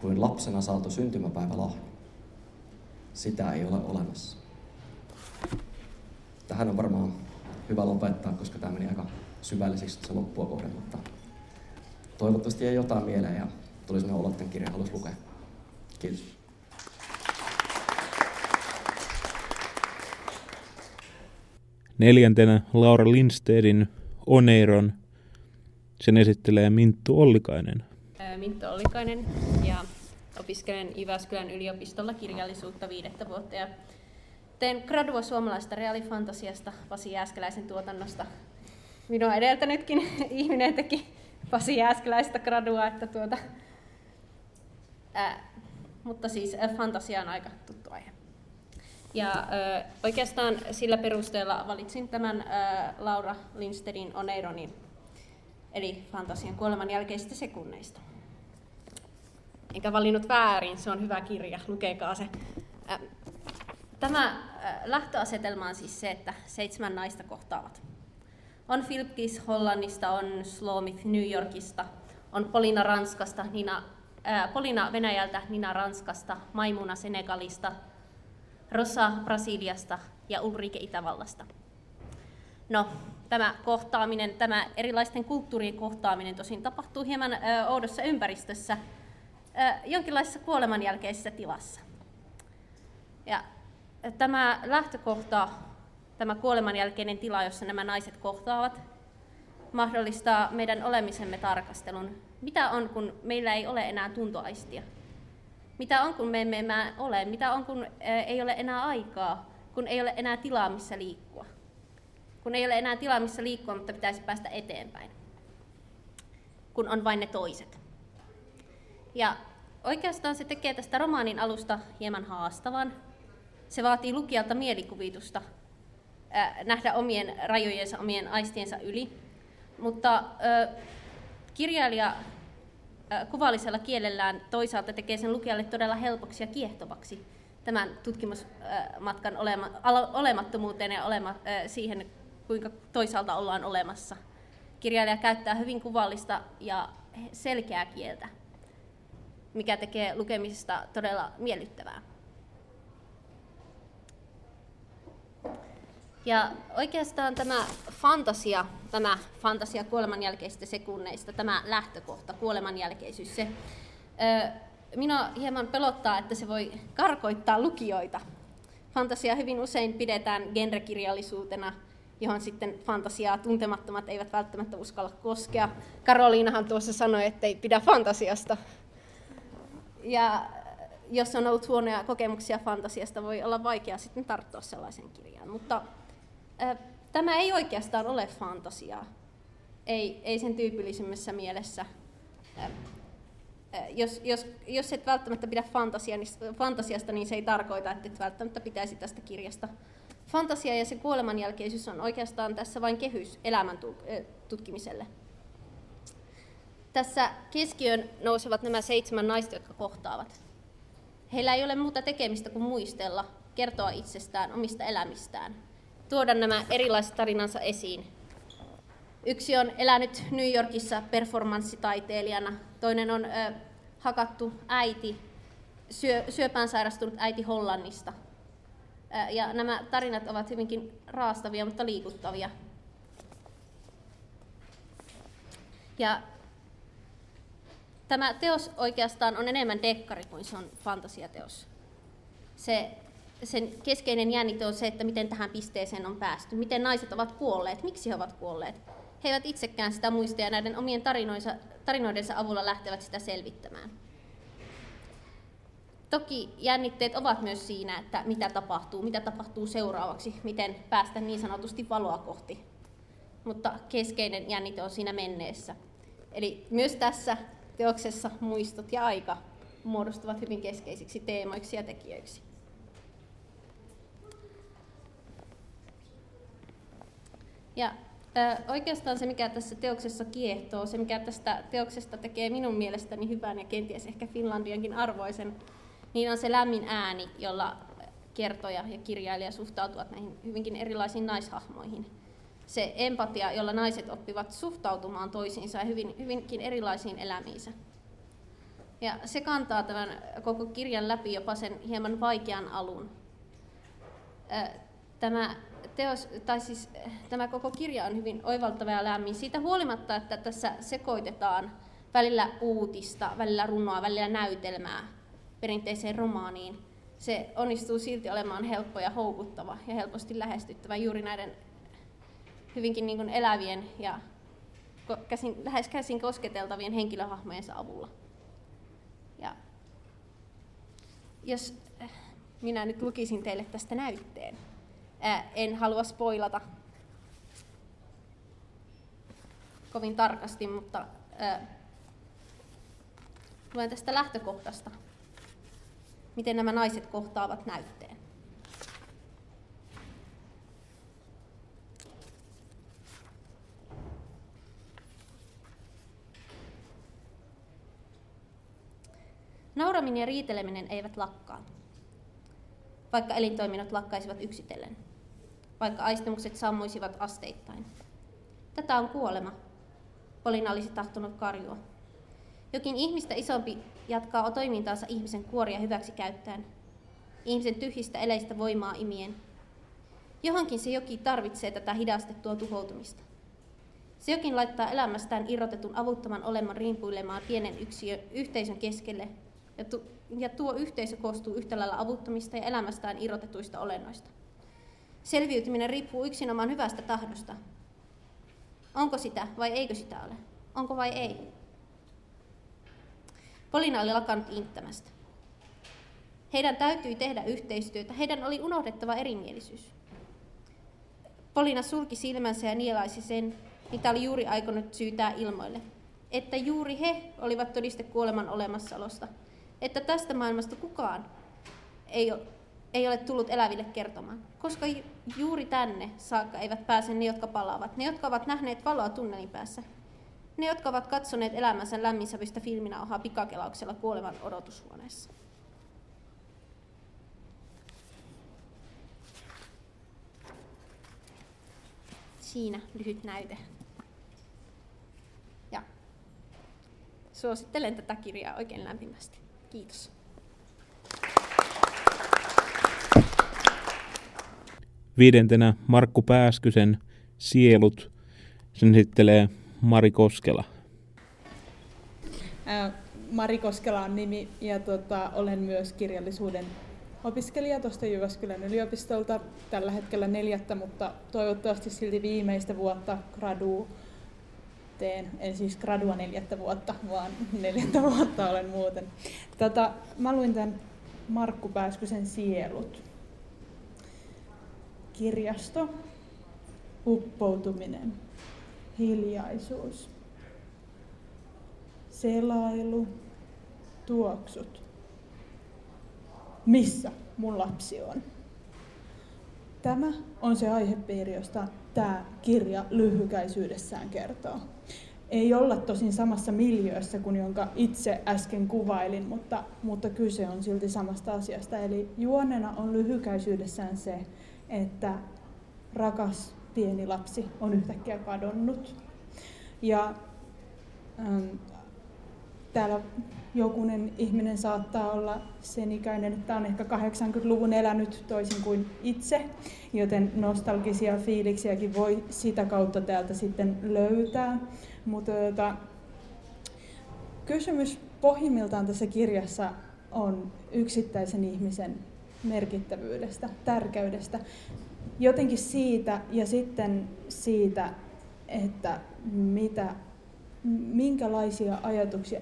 kuin lapsena saatu syntymäpäivälahja. Sitä ei ole olemassa. Tähän on varmaan hyvä lopettaa, koska tämä meni aika syvälliseksi se loppua kohden, mutta toivottavasti ei jotain mieleen ja tuli sellainen olo, että kirja halusi lukea. Kiitos. Neljäntenä Laura Lindstedin Oneiron. Sen esittelee Minttu Ollikainen. Minttu Ollikainen ja opiskelen Jyväskylän yliopistolla kirjallisuutta viidettä vuotta ja teen gradua suomalaista reaalifantasiasta Pasi Jääskeläisen tuotannosta. Minua edeltänytkin ihminen teki Pasi Jääskeläistä gradua, että tuota, ää, mutta siis fantasia on aika tuttu aihe. Ja ää, oikeastaan sillä perusteella valitsin tämän ää, Laura Lindstedin Oneironin, eli fantasian kuoleman jälkeisistä sekunneista. Enkä valinnut väärin, se on hyvä kirja, lukekaa se. Tämä lähtöasetelma on siis se, että seitsemän naista kohtaavat. On Philipkis Hollannista, on Slomith New Yorkista, on Polina Ranskasta, Nina, äh, Polina Venäjältä, Nina Ranskasta, Maimuna Senegalista, Rosa Brasiliasta ja Ulrike Itävallasta. No, tämä kohtaaminen, tämä erilaisten kulttuurien kohtaaminen tosin tapahtuu hieman ö, oudossa ympäristössä, jonkinlaisessa kuoleman jälkeisessä tilassa. Ja tämä lähtökohta, tämä kuoleman jälkeinen tila, jossa nämä naiset kohtaavat, mahdollistaa meidän olemisemme tarkastelun. Mitä on, kun meillä ei ole enää tuntoaistia? Mitä on, kun me emme enää ole? Mitä on, kun ei ole enää aikaa? Kun ei ole enää tilaa, missä liikkua? Kun ei ole enää tilaa, missä liikkua, mutta pitäisi päästä eteenpäin? Kun on vain ne toiset. Ja oikeastaan se tekee tästä romaanin alusta hieman haastavan, Se vaatii lukijalta mielikuvitusta, nähdä omien rajojensa, omien aistiensa yli. Mutta kirjailija kuvallisella kielellään toisaalta tekee sen lukijalle todella helpoksi ja kiehtovaksi tämän tutkimusmatkan olemattomuuteen ja olema, siihen, kuinka toisaalta ollaan olemassa. Kirjailija käyttää hyvin kuvallista ja selkeää kieltä, mikä tekee lukemisesta todella miellyttävää. Ja oikeastaan tämä fantasia, tämä fantasia kuoleman jälkeisistä sekunneista, tämä lähtökohta, kuoleman jälkeisyys, se minua hieman pelottaa, että se voi karkoittaa lukijoita. Fantasia hyvin usein pidetään genrekirjallisuutena, johon sitten fantasiaa tuntemattomat eivät välttämättä uskalla koskea. Karoliinahan tuossa sanoi, että ei pidä fantasiasta. Ja jos on ollut huonoja kokemuksia fantasiasta, voi olla vaikea sitten tarttua sellaisen kirjaan. Mutta äh, tämä ei oikeastaan ole fantasiaa. Ei, ei sen tyypillisimmässä mielessä. Äh, jos, jos, jos et välttämättä pidä fantasia, niin, fantasiasta, niin se ei tarkoita, että et välttämättä pitäisi tästä kirjasta. Fantasia ja se kuolemanjälkeisyys on oikeastaan tässä vain kehys elämän tutkimiselle. Tässä keskiön nousevat nämä seitsemän naista, jotka kohtaavat. Heillä ei ole muuta tekemistä kuin muistella, kertoa itsestään, omista elämistään, tuoda nämä erilaiset tarinansa esiin. Yksi on elänyt New Yorkissa performanssitaiteilijana, toinen on ö, hakattu äiti, syö, syöpään sairastunut äiti Hollannista. Ö, ja nämä tarinat ovat hyvinkin raastavia, mutta liikuttavia. Ja tämä teos oikeastaan on enemmän dekkari kuin se on fantasiateos. Se, sen keskeinen jännite on se, että miten tähän pisteeseen on päästy, miten naiset ovat kuolleet, miksi he ovat kuolleet. He eivät itsekään sitä muista ja näiden omien tarinoidensa, tarinoidensa avulla lähtevät sitä selvittämään. Toki jännitteet ovat myös siinä, että mitä tapahtuu, mitä tapahtuu seuraavaksi, miten päästä niin sanotusti valoa kohti. Mutta keskeinen jännite on siinä menneessä. Eli myös tässä teoksessa muistot ja aika muodostuvat hyvin keskeisiksi teemoiksi ja tekijöiksi. Ja oikeastaan se, mikä tässä teoksessa kiehtoo, se, mikä tästä teoksesta tekee minun mielestäni hyvän ja kenties ehkä Finlandiankin arvoisen, niin on se lämmin ääni, jolla kertoja ja kirjailija suhtautuvat näihin hyvinkin erilaisiin naishahmoihin. Se empatia, jolla naiset oppivat suhtautumaan toisiinsa ja hyvin, hyvinkin erilaisiin elämiinsä. Ja se kantaa tämän koko kirjan läpi jopa sen hieman vaikean alun. Tämä teos, tai siis tämä koko kirja on hyvin oivaltava ja lämmin. Siitä huolimatta, että tässä sekoitetaan välillä uutista, välillä runoa, välillä näytelmää perinteiseen romaaniin, se onnistuu silti olemaan helppo ja houkuttava ja helposti lähestyttävä juuri näiden hyvinkin niin kuin elävien ja käsin, lähes käsin kosketeltavien henkilöhahmojensa avulla. Ja jos eh, minä nyt lukisin teille tästä näytteen en halua spoilata kovin tarkasti, mutta luen tästä lähtökohtasta, miten nämä naiset kohtaavat näytteen. Nauraminen ja riiteleminen eivät lakkaa, vaikka elintoiminnot lakkaisivat yksitellen vaikka aistimukset sammuisivat asteittain. Tätä on kuolema. Polina olisi tahtonut karjua. Jokin ihmistä isompi jatkaa toimintaansa ihmisen kuoria hyväksi käyttäen. Ihmisen tyhjistä eleistä voimaa imien. Johonkin se joki tarvitsee tätä hidastettua tuhoutumista. Se jokin laittaa elämästään irrotetun avuttoman oleman rimpuilemaan pienen yksiö, yhteisön keskelle, ja, tu, ja tuo yhteisö koostuu yhtä lailla avuttomista ja elämästään irrotetuista olennoista. Selviytyminen riippuu yksinomaan hyvästä tahdosta. Onko sitä vai eikö sitä ole? Onko vai ei? Polina oli lakannut inttämästä. Heidän täytyi tehdä yhteistyötä. Heidän oli unohdettava erimielisyys. Polina sulki silmänsä ja nielaisi sen, mitä oli juuri aikonut syytää ilmoille. Että juuri he olivat todiste kuoleman olemassaolosta. Että tästä maailmasta kukaan ei ei ole tullut eläville kertomaan, koska juuri tänne saakka eivät pääse ne, jotka palaavat, ne, jotka ovat nähneet valoa tunnelin päässä, ne, jotka ovat katsoneet elämänsä lämminsävystä filminauhaa pikakelauksella kuolevan odotushuoneessa. Siinä lyhyt näyte. Ja suosittelen tätä kirjaa oikein lämpimästi. Kiitos. Viidentenä Markku Pääskysen Sielut. Sen esittelee Mari Koskela. Mari Koskela on nimi ja tota, olen myös kirjallisuuden opiskelija tuosta Jyväskylän yliopistolta. Tällä hetkellä neljättä, mutta toivottavasti silti viimeistä vuotta gradu teen. En siis gradua neljättä vuotta, vaan neljättä vuotta olen muuten. Tota, mä luin tämän Markku Pääskysen Sielut kirjasto, uppoutuminen, hiljaisuus, selailu, tuoksut. Missä mun lapsi on? Tämä on se aihepiiri, josta tämä kirja lyhykäisyydessään kertoo. Ei olla tosin samassa miljöössä kuin jonka itse äsken kuvailin, mutta, mutta kyse on silti samasta asiasta. Eli juonena on lyhykäisyydessään se, että rakas pieni lapsi on yhtäkkiä kadonnut. Ja ähm, täällä jokunen ihminen saattaa olla sen ikäinen, että on ehkä 80-luvun elänyt toisin kuin itse, joten nostalgisia fiiliksiäkin voi sitä kautta täältä sitten löytää. Mutta tota, kysymys pohjimmiltaan tässä kirjassa on yksittäisen ihmisen merkittävyydestä, tärkeydestä, jotenkin siitä ja sitten siitä, että mitä, minkälaisia ajatuksia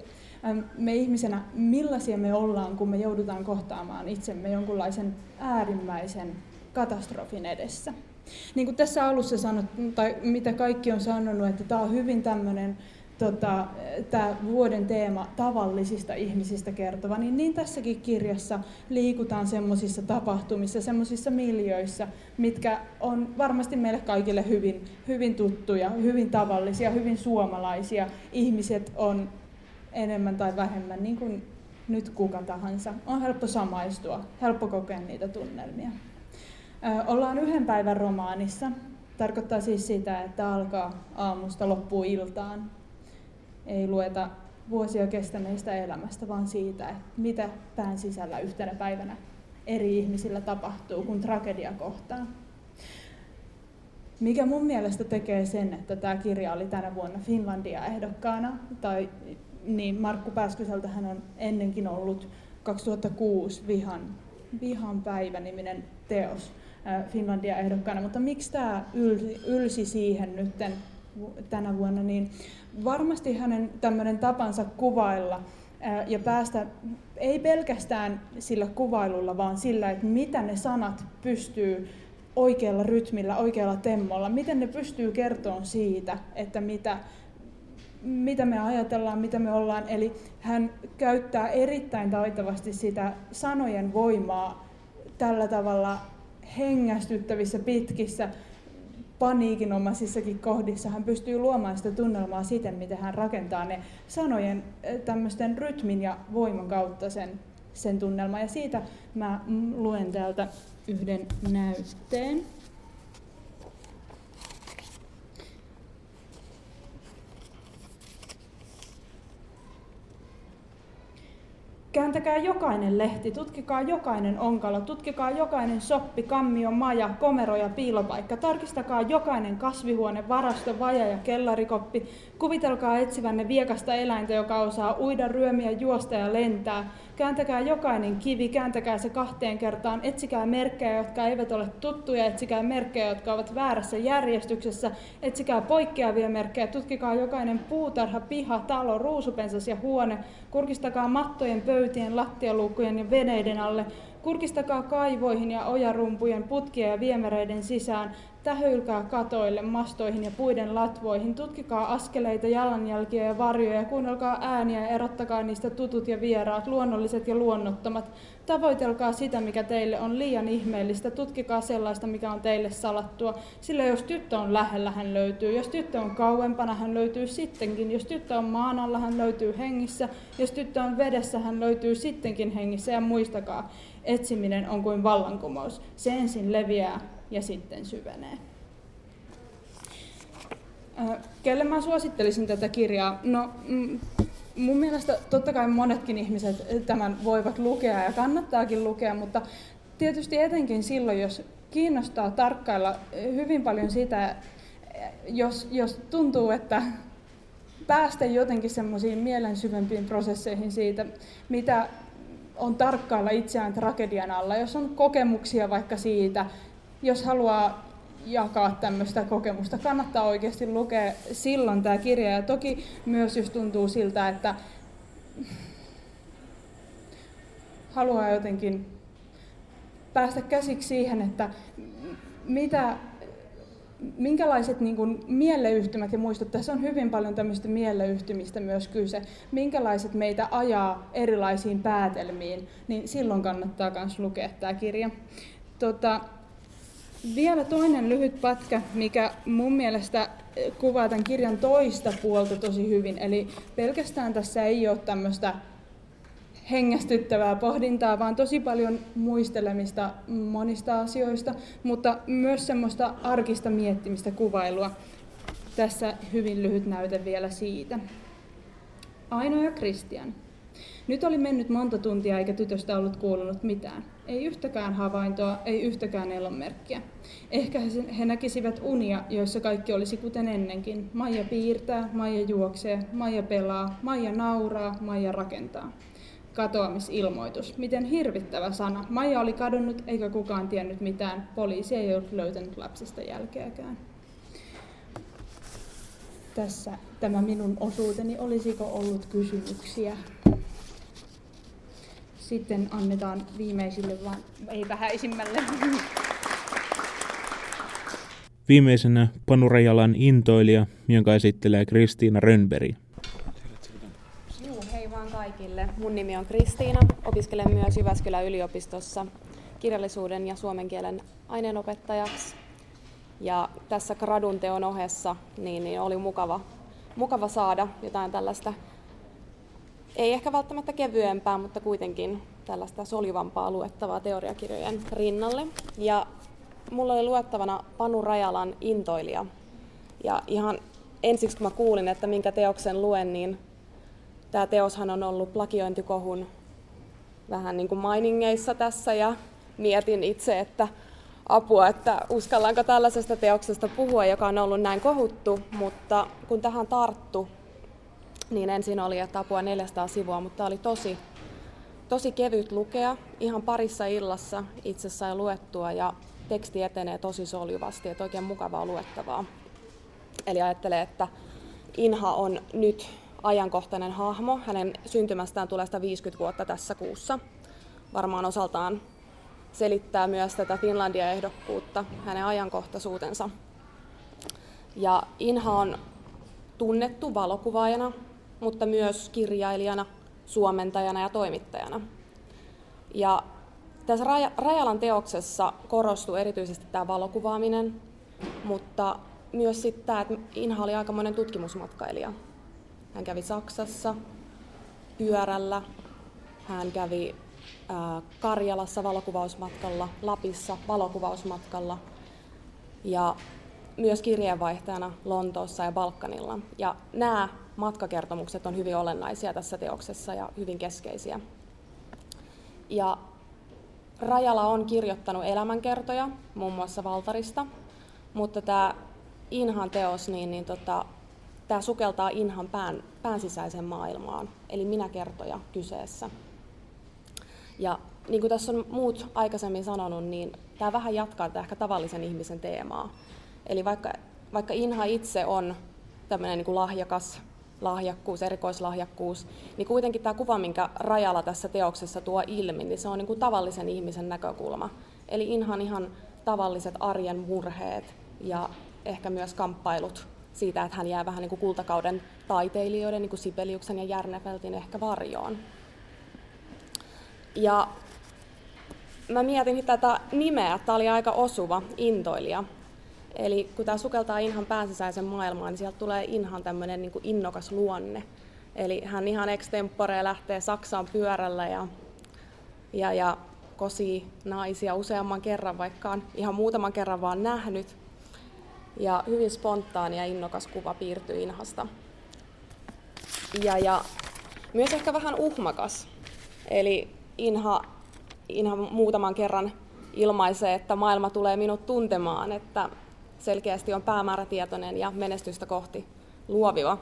me ihmisenä, millaisia me ollaan, kun me joudutaan kohtaamaan itsemme jonkunlaisen äärimmäisen katastrofin edessä. Niin kuin tässä alussa sanot, tai mitä kaikki on sanonut, että tämä on hyvin tämmöinen tota, tämä vuoden teema tavallisista ihmisistä kertova, niin, niin tässäkin kirjassa liikutaan semmoisissa tapahtumissa, semmoisissa miljöissä, mitkä on varmasti meille kaikille hyvin, hyvin tuttuja, hyvin tavallisia, hyvin suomalaisia. Ihmiset on enemmän tai vähemmän niin kuin nyt kuka tahansa. On helppo samaistua, helppo kokea niitä tunnelmia. Ollaan yhden päivän romaanissa. Tarkoittaa siis sitä, että alkaa aamusta loppuu iltaan ei lueta vuosia kestäneistä elämästä, vaan siitä, että mitä pään sisällä yhtenä päivänä eri ihmisillä tapahtuu, kun tragedia kohtaa. Mikä mun mielestä tekee sen, että tämä kirja oli tänä vuonna Finlandia ehdokkaana, tai niin Markku Pääskyseltä hän on ennenkin ollut 2006 Vihan, Vihan päivä-niminen teos Finlandia ehdokkaana, mutta miksi tämä ylsi, ylsi siihen nytten tänä vuonna, niin varmasti hänen tämmöinen tapansa kuvailla ja päästä ei pelkästään sillä kuvailulla, vaan sillä, että mitä ne sanat pystyy oikealla rytmillä, oikealla temmolla, miten ne pystyy kertomaan siitä, että mitä, mitä me ajatellaan, mitä me ollaan. Eli hän käyttää erittäin taitavasti sitä sanojen voimaa tällä tavalla hengästyttävissä, pitkissä paniikinomaisissakin kohdissa hän pystyy luomaan sitä tunnelmaa siten, miten hän rakentaa ne sanojen tämmöisten rytmin ja voiman kautta sen, sen tunnelman. Ja siitä mä luen täältä yhden näytteen. Kääntäkää jokainen lehti, tutkikaa jokainen onkalo, tutkikaa jokainen soppi, kammio, maja, komero ja piilopaikka. Tarkistakaa jokainen kasvihuone, varasto, vaja ja kellarikoppi. Kuvitelkaa etsivänne viekasta eläintä, joka osaa uida, ryömiä, juosta ja lentää. Kääntäkää jokainen kivi, kääntäkää se kahteen kertaan. Etsikää merkkejä, jotka eivät ole tuttuja, etsikää merkkejä, jotka ovat väärässä järjestyksessä. Etsikää poikkeavia merkkejä, tutkikaa jokainen puutarha, piha, talo, ruusupensas ja huone. Kurkistakaa mattojen, pöytien, lattialuukkujen ja veneiden alle. Kurkistakaa kaivoihin ja ojarumpujen putkien ja viemäreiden sisään, tähylkää katoille, mastoihin ja puiden latvoihin, tutkikaa askeleita, jalanjälkiä ja varjoja, kuunnelkaa ääniä ja erottakaa niistä tutut ja vieraat, luonnolliset ja luonnottomat. Tavoitelkaa sitä, mikä teille on liian ihmeellistä, tutkikaa sellaista, mikä on teille salattua. Sillä jos tyttö on lähellä, hän löytyy. Jos tyttö on kauempana, hän löytyy sittenkin. Jos tyttö on maan alla, hän löytyy hengissä. Jos tyttö on vedessä, hän löytyy sittenkin hengissä. Ja muistakaa, etsiminen on kuin vallankumous. Se ensin leviää ja sitten syvenee. Kelle mä suosittelisin tätä kirjaa? No, mm, mun mielestä totta kai monetkin ihmiset tämän voivat lukea ja kannattaakin lukea, mutta tietysti etenkin silloin, jos kiinnostaa tarkkailla hyvin paljon sitä, jos, jos tuntuu, että päästä jotenkin semmoisiin mielen syvempiin prosesseihin siitä, mitä on tarkkailla itseään tragedian alla, jos on kokemuksia vaikka siitä, jos haluaa jakaa tämmöistä kokemusta. Kannattaa oikeasti lukea silloin tämä kirja. Ja toki myös jos tuntuu siltä, että haluaa jotenkin päästä käsiksi siihen, että mitä, minkälaiset niin kuin mieleyhtymät, ja muistut, tässä on hyvin paljon tämmöistä mieleyhtymistä myös kyse, minkälaiset meitä ajaa erilaisiin päätelmiin, niin silloin kannattaa myös lukea tämä kirja. Tota, vielä toinen lyhyt pätkä, mikä mun mielestä kuvaa tämän kirjan toista puolta tosi hyvin. Eli pelkästään tässä ei ole tämmöistä hengästyttävää pohdintaa, vaan tosi paljon muistelemista monista asioista, mutta myös semmoista arkista miettimistä, kuvailua. Tässä hyvin lyhyt näyte vielä siitä. Aino ja Kristian. Nyt oli mennyt monta tuntia eikä tytöstä ollut kuulunut mitään. Ei yhtäkään havaintoa, ei yhtäkään elonmerkkiä. Ehkä he näkisivät unia, joissa kaikki olisi kuten ennenkin. Maija piirtää, Maija juoksee, Maija pelaa, Maija nauraa, Maija rakentaa. Katoamisilmoitus. Miten hirvittävä sana. Maija oli kadonnut eikä kukaan tiennyt mitään. Poliisi ei ollut löytänyt lapsesta jälkeäkään. Tässä tämä minun osuuteni. Olisiko ollut kysymyksiä? Sitten annetaan viimeisille, vaan ei vähäisimmälle. Viimeisenä Panurajalan intoilija, jonka esittelee Kristiina Rönnberg. Juu, hei vaan kaikille. Mun nimi on Kristiina. Opiskelen myös Jyväskylän yliopistossa kirjallisuuden ja suomen kielen aineenopettajaksi. Ja tässä gradun teon ohessa niin, niin oli mukava, mukava saada jotain tällaista ei ehkä välttämättä kevyempää, mutta kuitenkin tällaista solivampaa luettavaa teoriakirjojen rinnalle. Ja mulla oli luettavana Panu Rajalan Intoilija. Ja ihan ensiksi kun mä kuulin, että minkä teoksen luen, niin tämä teoshan on ollut plagiointikohun vähän niin kuin mainingeissa tässä ja mietin itse, että apua, että uskallanko tällaisesta teoksesta puhua, joka on ollut näin kohuttu, mutta kun tähän tarttu, niin ensin oli, että apua 400 sivua, mutta tämä oli tosi, tosi kevyt lukea. Ihan parissa illassa itse sai luettua ja teksti etenee tosi soljuvasti, että oikein mukavaa luettavaa. Eli ajattelee, että Inha on nyt ajankohtainen hahmo. Hänen syntymästään tulee 150 vuotta tässä kuussa. Varmaan osaltaan selittää myös tätä Finlandia-ehdokkuutta, hänen ajankohtaisuutensa. Ja Inha on tunnettu valokuvaajana, mutta myös kirjailijana, suomentajana ja toimittajana. Ja tässä Rajalan teoksessa korostuu erityisesti tämä valokuvaaminen, mutta myös sitten tämä, että Inha oli aikamoinen tutkimusmatkailija. Hän kävi Saksassa pyörällä, hän kävi Karjalassa valokuvausmatkalla, Lapissa valokuvausmatkalla ja myös kirjeenvaihtajana Lontoossa ja Balkanilla. Ja nämä matkakertomukset on hyvin olennaisia tässä teoksessa ja hyvin keskeisiä. Ja Rajala on kirjoittanut elämänkertoja, muun muassa Valtarista, mutta tämä Inhan teos, niin, niin tota, tämä sukeltaa Inhan pään, pään sisäiseen maailmaan, eli minä kertoja kyseessä. Ja niin kuin tässä on muut aikaisemmin sanonut, niin tämä vähän jatkaa tätä ehkä tavallisen ihmisen teemaa. Eli vaikka, vaikka Inha itse on tämmöinen niin kuin lahjakas lahjakkuus, erikoislahjakkuus, niin kuitenkin tämä kuva, minkä Rajala tässä teoksessa tuo ilmi, niin se on niin kuin tavallisen ihmisen näkökulma. Eli ihan ihan tavalliset arjen murheet ja ehkä myös kamppailut siitä, että hän jää vähän niin kuin kultakauden taiteilijoiden, niin kuin Sibeliuksen ja Järnefeltin ehkä varjoon. Ja mä mietin tätä nimeä, tämä oli aika osuva, intoilija. Eli kun tämä sukeltaa Inhan pääsisäisen maailmaan, niin sieltä tulee Inhan tämmöinen niin innokas luonne. Eli hän ihan extempore lähtee Saksaan pyörällä ja, ja, ja kosii naisia useamman kerran, vaikka on ihan muutaman kerran vaan nähnyt. Ja hyvin spontaani ja innokas kuva piirtyy Inhasta. Ja, ja myös ehkä vähän uhmakas. Eli Inha, Inha muutaman kerran ilmaisee, että maailma tulee minut tuntemaan, että selkeästi on päämäärätietoinen ja menestystä kohti luoviva.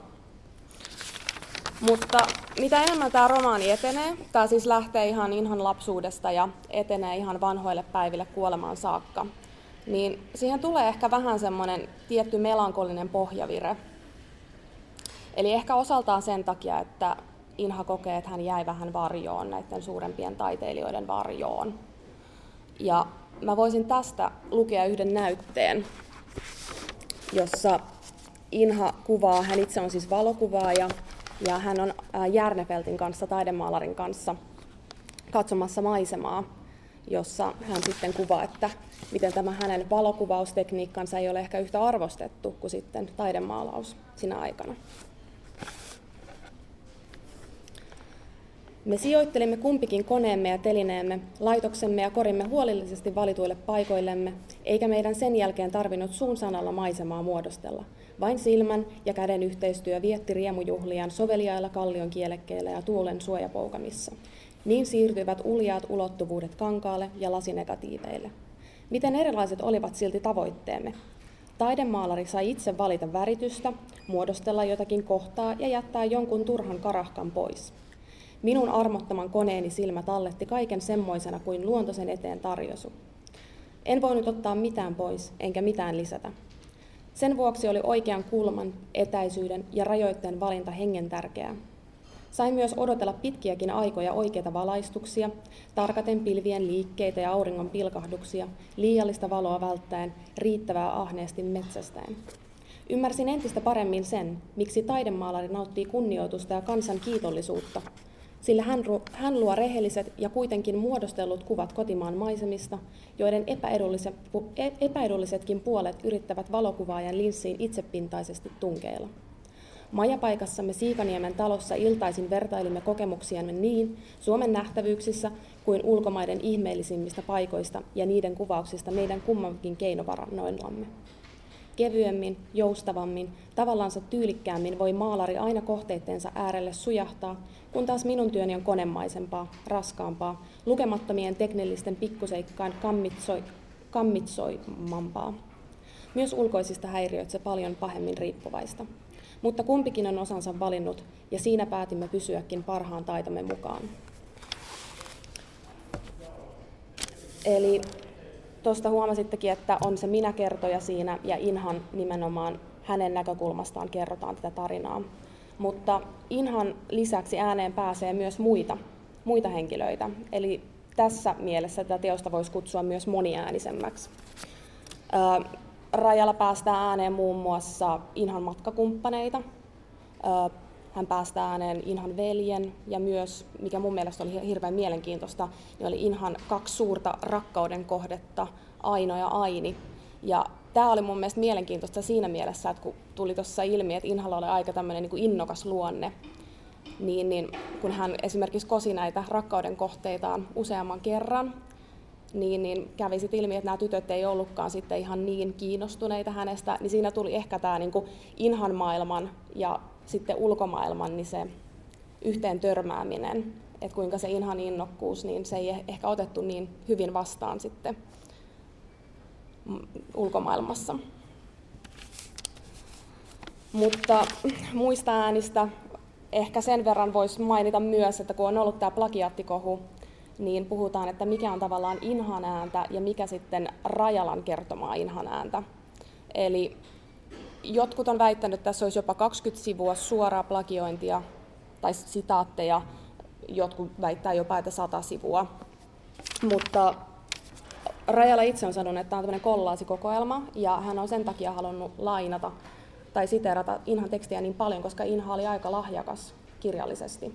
Mutta mitä enemmän tämä romaani etenee, tämä siis lähtee ihan Inhan lapsuudesta ja etenee ihan vanhoille päiville kuolemaan saakka, niin siihen tulee ehkä vähän semmoinen tietty melankolinen pohjavire. Eli ehkä osaltaan sen takia, että Inha kokee, että hän jäi vähän varjoon, näiden suurempien taiteilijoiden varjoon. Ja mä voisin tästä lukea yhden näytteen, jossa Inha kuvaa, hän itse on siis valokuvaaja, ja hän on Järnefeltin kanssa, taidemaalarin kanssa, katsomassa maisemaa, jossa hän sitten kuvaa, että miten tämä hänen valokuvaustekniikkansa ei ole ehkä yhtä arvostettu kuin sitten taidemaalaus sinä aikana. Me sijoittelimme kumpikin koneemme ja telineemme, laitoksemme ja korimme huolellisesti valituille paikoillemme, eikä meidän sen jälkeen tarvinnut suun sanalla maisemaa muodostella. Vain silmän ja käden yhteistyö vietti riemujuhliaan soveliailla kallion kielekkeillä ja tuulen suojapoukamissa. Niin siirtyivät uljaat ulottuvuudet kankaalle ja lasinegatiiveille. Miten erilaiset olivat silti tavoitteemme? Taidemaalari sai itse valita väritystä, muodostella jotakin kohtaa ja jättää jonkun turhan karahkan pois. Minun armottoman koneeni silmä talletti kaiken semmoisena kuin luontoisen eteen tarjosu. En voinut ottaa mitään pois, enkä mitään lisätä. Sen vuoksi oli oikean kulman, etäisyyden ja rajoitteen valinta hengen tärkeää. Sain myös odotella pitkiäkin aikoja oikeita valaistuksia, tarkaten pilvien liikkeitä ja auringon pilkahduksia, liiallista valoa välttäen, riittävää ahneesti metsästäen. Ymmärsin entistä paremmin sen, miksi taidemaalari nauttii kunnioitusta ja kansan kiitollisuutta, sillä hän, hän luo rehelliset ja kuitenkin muodostellut kuvat kotimaan maisemista, joiden epäedulliset, e, epäedullisetkin puolet yrittävät valokuvaajan linssiin itsepintaisesti tunkeilla. Majapaikassamme Siikaniemen talossa iltaisin vertailimme kokemuksiamme niin Suomen nähtävyyksissä kuin ulkomaiden ihmeellisimmistä paikoista ja niiden kuvauksista meidän kummankin keinovarannoillamme. Kevyemmin, joustavammin, tavallansa tyylikkäämmin voi maalari aina kohteitteensa äärelle sujahtaa, kun taas minun työni on konemaisempaa, raskaampaa, lukemattomien teknillisten pikkuseikkaan kammitsoi, kammitsoimampaa. Myös ulkoisista häiriöistä paljon pahemmin riippuvaista. Mutta kumpikin on osansa valinnut, ja siinä päätimme pysyäkin parhaan taitamme mukaan. Eli tuosta huomasittekin, että on se minä-kertoja siinä, ja Inhan nimenomaan hänen näkökulmastaan kerrotaan tätä tarinaa. Mutta Inhan lisäksi ääneen pääsee myös muita, muita henkilöitä. Eli tässä mielessä tätä teosta voisi kutsua myös moniäänisemmäksi. Rajalla päästään ääneen muun muassa Inhan matkakumppaneita. Hän päästää ääneen Inhan veljen ja myös, mikä mun mielestä oli hirveän mielenkiintoista, niin oli Inhan kaksi suurta rakkauden kohdetta, Aino ja Aini. Ja tämä oli mun mielestä mielenkiintoista siinä mielessä, että kun tuli tuossa ilmi, että Inhalla oli aika tämmöinen niin innokas luonne, niin, niin kun hän esimerkiksi kosi näitä rakkauden kohteitaan useamman kerran, niin, niin kävi sitten ilmi, että nämä tytöt ei ollutkaan sitten ihan niin kiinnostuneita hänestä, niin siinä tuli ehkä tämä niin Inhan maailman ja sitten ulkomaailman niin se yhteen törmääminen, että kuinka se Inhan innokkuus, niin se ei ehkä otettu niin hyvin vastaan sitten ulkomaailmassa. Mutta muista äänistä ehkä sen verran voisi mainita myös, että kun on ollut tämä plagiaattikohu, niin puhutaan, että mikä on tavallaan inhan ääntä ja mikä sitten Rajalan kertomaa inhan ääntä. Eli jotkut on väittänyt, että tässä olisi jopa 20 sivua suoraa plagiointia tai sitaatteja. Jotkut väittää jopa, että 100 sivua. Mutta Rajala itse on sanonut, että tämä on tämmöinen kollaasikokoelma ja hän on sen takia halunnut lainata tai siteerata Inhan tekstiä niin paljon, koska Inha oli aika lahjakas kirjallisesti.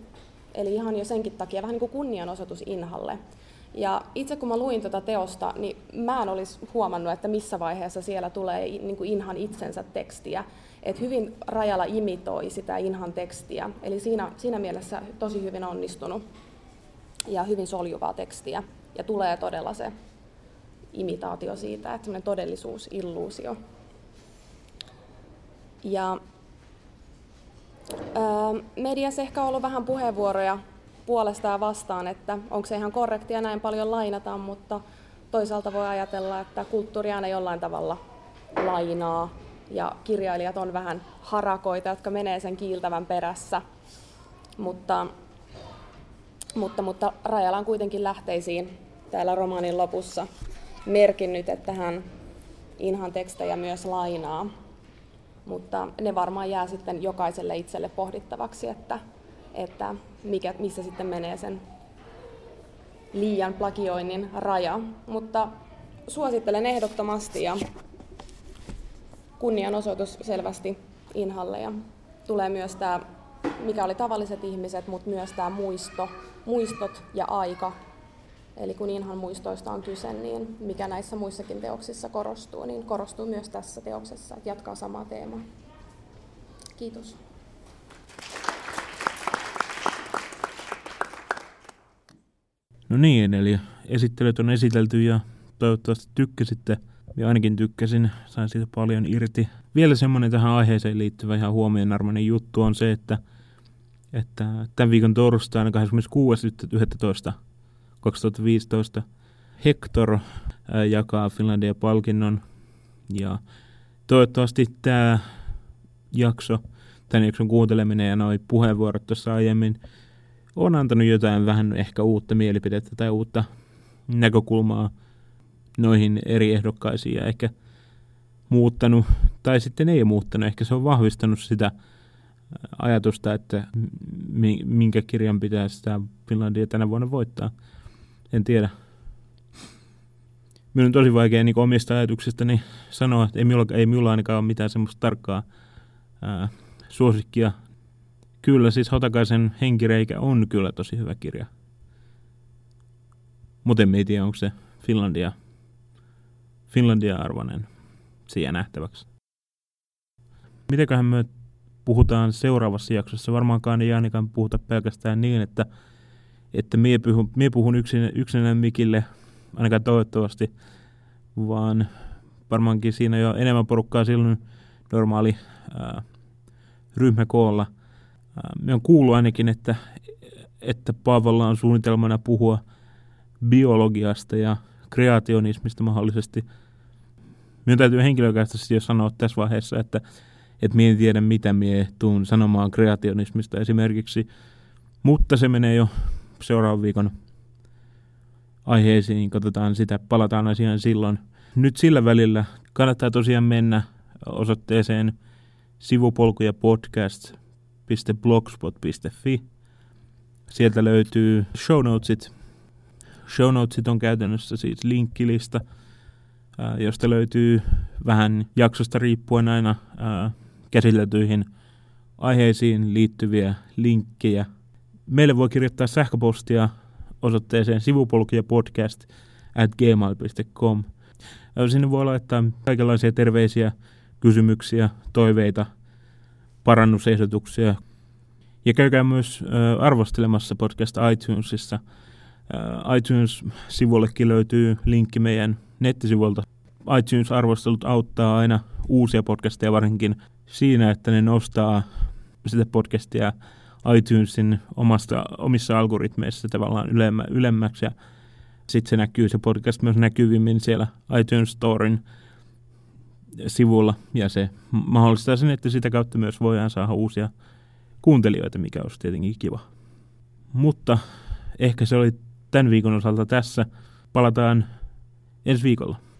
Eli ihan jo senkin takia vähän niin kuin kunnianosoitus Inhalle. Ja itse kun mä luin tuota teosta, niin mä en olisi huomannut, että missä vaiheessa siellä tulee niin kuin Inhan itsensä tekstiä. Et hyvin rajalla imitoi sitä Inhan tekstiä, eli siinä, siinä mielessä tosi hyvin onnistunut ja hyvin soljuvaa tekstiä. Ja tulee todella se imitaatio siitä, että semmoinen todellisuus, illuusio. Ja ää, mediassa ehkä on ollut vähän puheenvuoroja puolesta ja vastaan, että onko se ihan korrektia näin paljon lainata, mutta toisaalta voi ajatella, että kulttuuri aina jollain tavalla lainaa ja kirjailijat on vähän harakoita, jotka menee sen kiiltävän perässä. Mutta, mutta, mutta Rajala on kuitenkin lähteisiin täällä romaanin lopussa merkinnyt, että hän Inhan tekstejä myös lainaa. Mutta ne varmaan jää sitten jokaiselle itselle pohdittavaksi, että, että mikä, missä sitten menee sen liian plagioinnin raja. Mutta suosittelen ehdottomasti ja kunnianosoitus selvästi Inhalle ja tulee myös tämä, mikä oli tavalliset ihmiset, mutta myös tämä muisto, muistot ja aika. Eli kun Inhan muistoista on kyse, niin mikä näissä muissakin teoksissa korostuu, niin korostuu myös tässä teoksessa, jatkaa samaa teemaa. Kiitos. No niin, eli esittelyt on esitelty ja toivottavasti tykkäsitte. Ja ainakin tykkäsin, sain siitä paljon irti. Vielä semmoinen tähän aiheeseen liittyvä ihan huomionarvoinen juttu on se, että, että tämän viikon torstaina 26.11.2015 Hector jakaa Finlandia palkinnon ja toivottavasti tämä jakso, tämän jakson kuunteleminen ja noi puheenvuorot tuossa aiemmin on antanut jotain vähän ehkä uutta mielipidettä tai uutta näkökulmaa noihin eri ehdokkaisiin ja ehkä muuttanut, tai sitten ei muuttanut, ehkä se on vahvistanut sitä ajatusta, että minkä kirjan pitää sitä Finlandia tänä vuonna voittaa. En tiedä. Minun on tosi vaikea niin omista ajatuksistani sanoa, että ei minulla, ei minulla ainakaan ole mitään semmoista tarkkaa ää, suosikkia Kyllä, siis Hotakaisen henkireikä on kyllä tosi hyvä kirja. Mutta en tiedä, onko se Finlandia, Finlandia arvoinen. siihen nähtäväksi. Mitenköhän me puhutaan seuraavassa jaksossa? Varmaankaan ei ainakaan puhuta pelkästään niin, että, että mie puhun, mie puhun yksin, yksinään mikille, ainakaan toivottavasti, vaan varmaankin siinä jo enemmän porukkaa silloin normaali ää, ryhmäkoolla – me on kuullut ainakin, että, että Paavolla on suunnitelmana puhua biologiasta ja kreationismista mahdollisesti. Minun täytyy henkilökohtaisesti jo sanoa tässä vaiheessa, että, että minä en tiedä, mitä minä tuun sanomaan kreationismista esimerkiksi, mutta se menee jo seuraavan viikon aiheisiin, katsotaan sitä, palataan asiaan silloin. Nyt sillä välillä kannattaa tosiaan mennä osoitteeseen sivupolkuja podcast www.blogspot.fi. Sieltä löytyy show notesit. Show notesit on käytännössä siis linkkilista, josta löytyy vähän jaksosta riippuen aina käsiteltyihin aiheisiin liittyviä linkkejä. Meille voi kirjoittaa sähköpostia osoitteeseen sivupolkijapodcast at gmail.com. Sinne voi laittaa kaikenlaisia terveisiä, kysymyksiä, toiveita – parannusehdotuksia. Ja käykää myös arvostelemassa podcast iTunesissa. ITunes-sivullekin löytyy linkki meidän nettisivuilta. iTunes-arvostelut auttaa aina uusia podcasteja varsinkin siinä, että ne nostaa sitä podcastia iTunesin omasta, omissa algoritmeissa tavallaan ylemmä, ylemmäksi ja sitten se näkyy se podcast myös näkyvimmin siellä iTunes Storin sivulla ja se mahdollistaa sen, että sitä kautta myös voidaan saada uusia kuuntelijoita, mikä olisi tietenkin kiva. Mutta ehkä se oli tämän viikon osalta tässä. Palataan ensi viikolla.